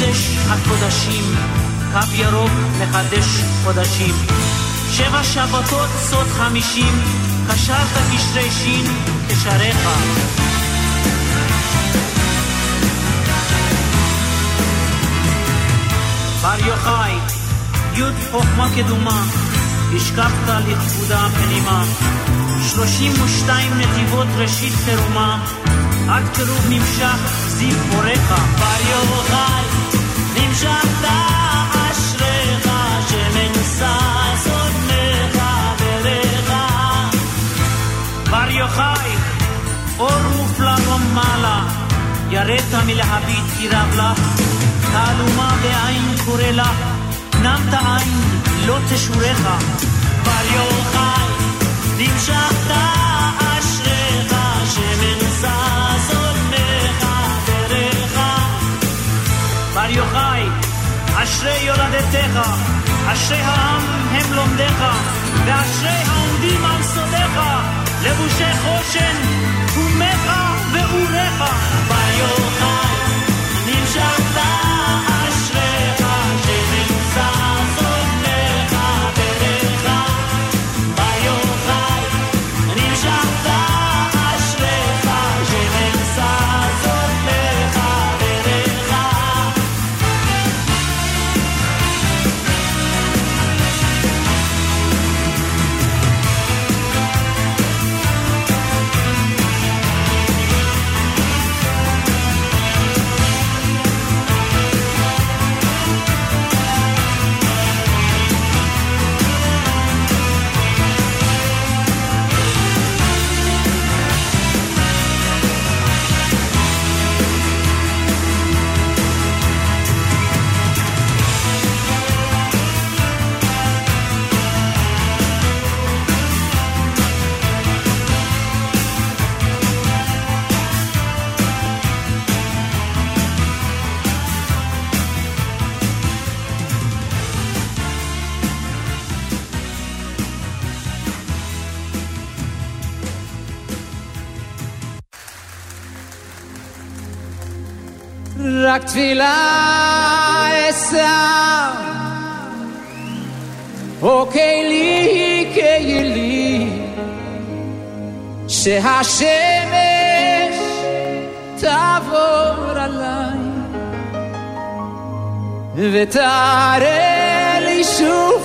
בקודש הקודשים, קו ירוק מחדש חודשים. שבע שבתות סוד חמישים, קשרת קשרי שין קשריך. בר יוחאי, י' חוכמה קדומה, השקפת לכבודה פנימה. שלושים ושתיים נתיבות ראשית תרומה, עד קירוב נמשך בר יוחאי, נמשכת אשריך, שמן ששון מחבריך. בר יוחאי, אור מופלא ומעלה, יראת מלהביט כי רב לך, תעלומה בעין קורא לך, נמת עין לא תשורך. בר יוחאי, נמשכת יוחאי, אשרי יולדתך, אשרי העם הם לומדיך, ואשרי העומדים על סודיך, לבושי חושן, תומך ואורך. בר תפילה אשא, או כלי כלי, שהשמש תעבור עליי, ותראה לי שוב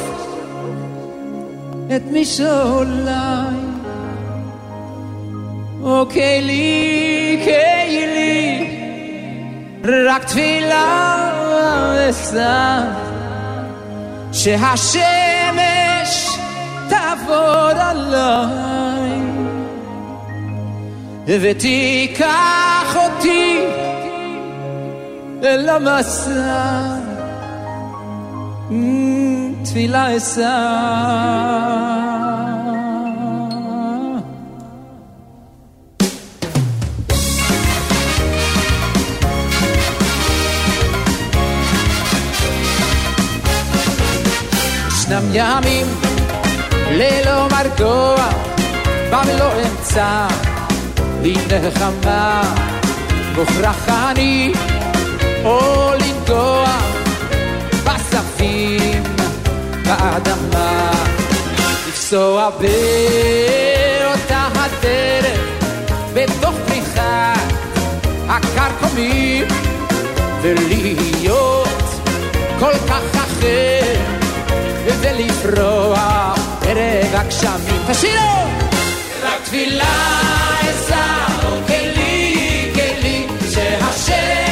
את משעוליי. או כלי, כלי, רק תפילה אשא שהשמש תעבור עליי. ותיקח אותי אל המסע. אמ, תפילה אשא ישנם ימים ללא מרגוע ולא אמצע לי נחמה מוכרח אני או לנגוע בספים באדמה לפסוע באותה הדרך בתוך פריחת הכרכמים ולהיות כל כך אחר זה לפרוח ערב הגשמים. תשאירו! רק תפילה אשא, אוקיי או כלי, כלי, אוקיי שהשם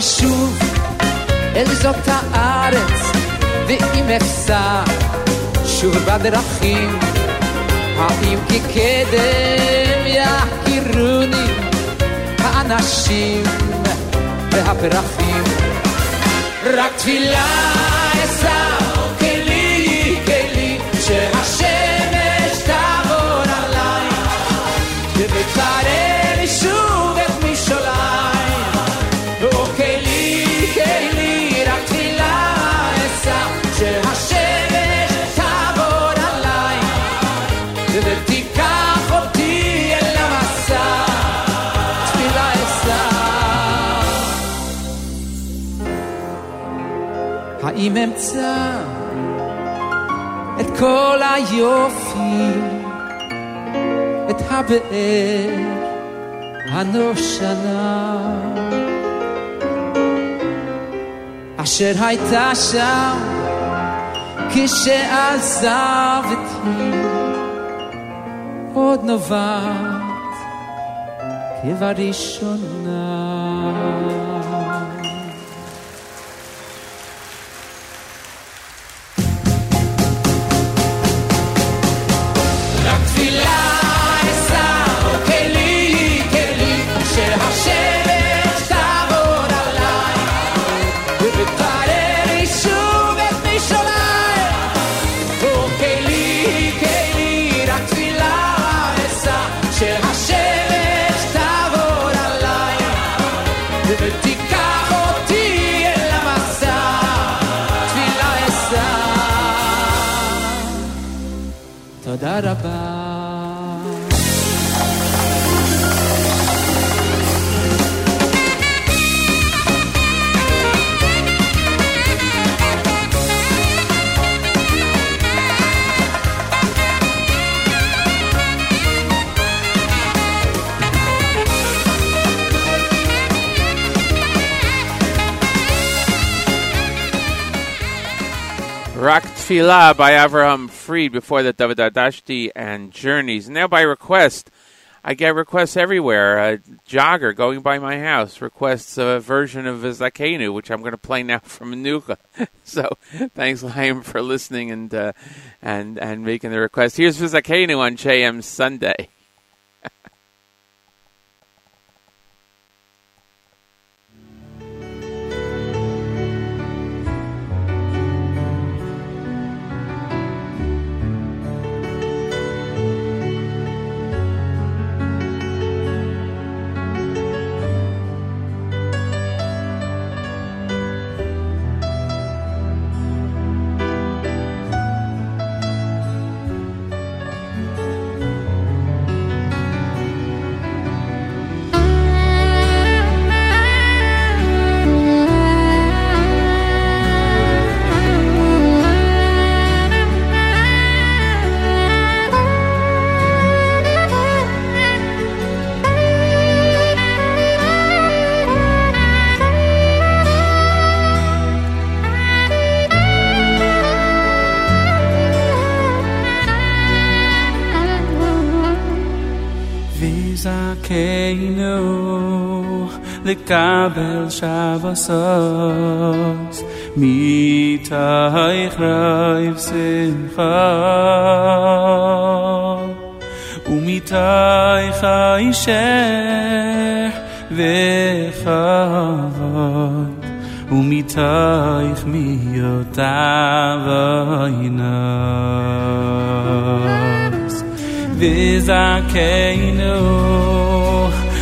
אשוב אל זאת הארץ, ואם אפסע שוב בדרכים, האם כקדם יכירוני האנשים והפרחים? רק תפילה האם אמצא את כל היופי, את הבאר הנושנה, אשר הייתה שם כשעזבתי, עוד נובעת כבראשונה. תודה רבה. Rock Tfilah by Avraham Fried before that David Adashti and Journeys. Now by request, I get requests everywhere. A jogger going by my house requests a version of Zakenu, which I'm going to play now from Anuka. so thanks, Liam, for listening and uh, and and making the request. Here's Zakenu on JM Sunday. לקבל שבסוס מתייך רייב שמחה ומתייך הישר וכבוד ומתייך מיותיו אינס וזכנו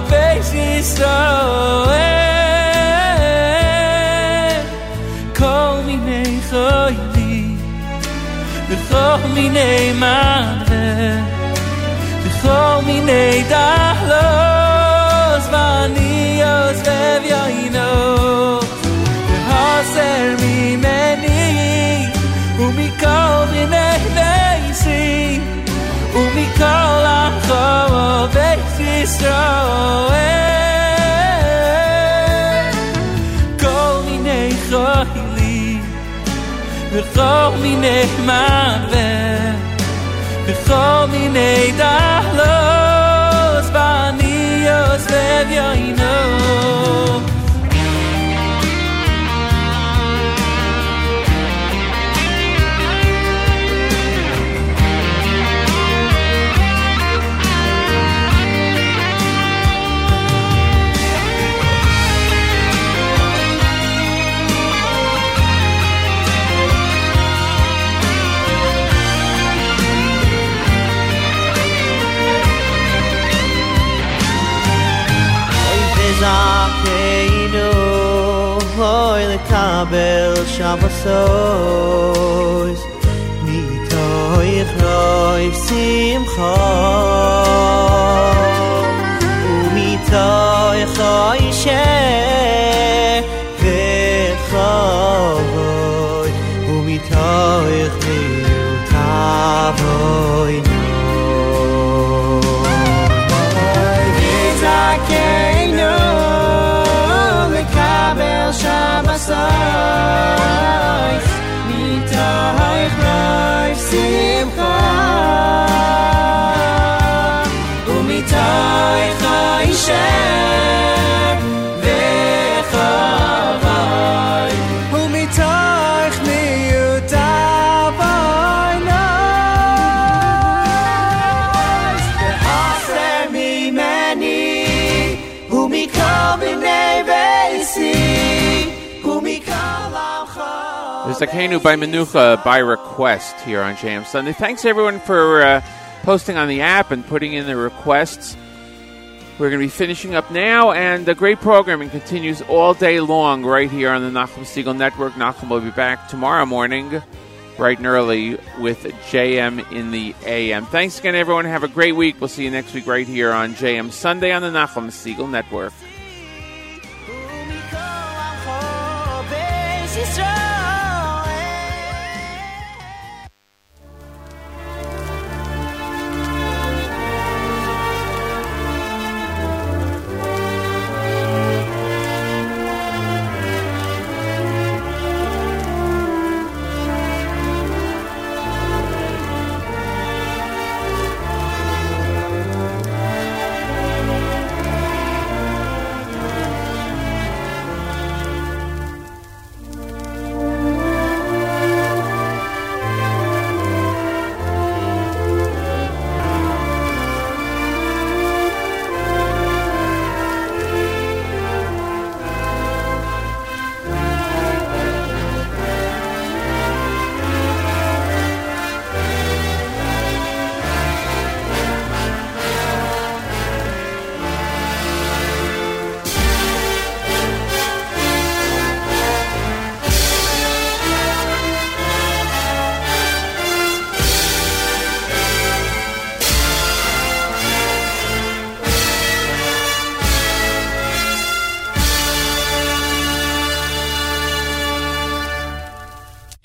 basis away Call me nei choyli V'chol mi nei madre V'chol mi nei dahlos V'ani yozlev yoinos V'haser mi meni U'mikol minei veisi U'mikol achor Yisroel eh. Kol minei choyli V'chol minei maver V'chol minei dar שבסוס מתוך רויב שמחה ומתוך הישר וכבוד ומתוך מיעוטיו וזכנו Kanu by Menucha by request here on JM Sunday. Thanks everyone for uh, posting on the app and putting in the requests. We're going to be finishing up now, and the great programming continues all day long right here on the Nachum Segal Network. Nachum will be back tomorrow morning, bright and early, with JM in the AM. Thanks again, everyone. Have a great week. We'll see you next week right here on JM Sunday on the Nachum Segal Network.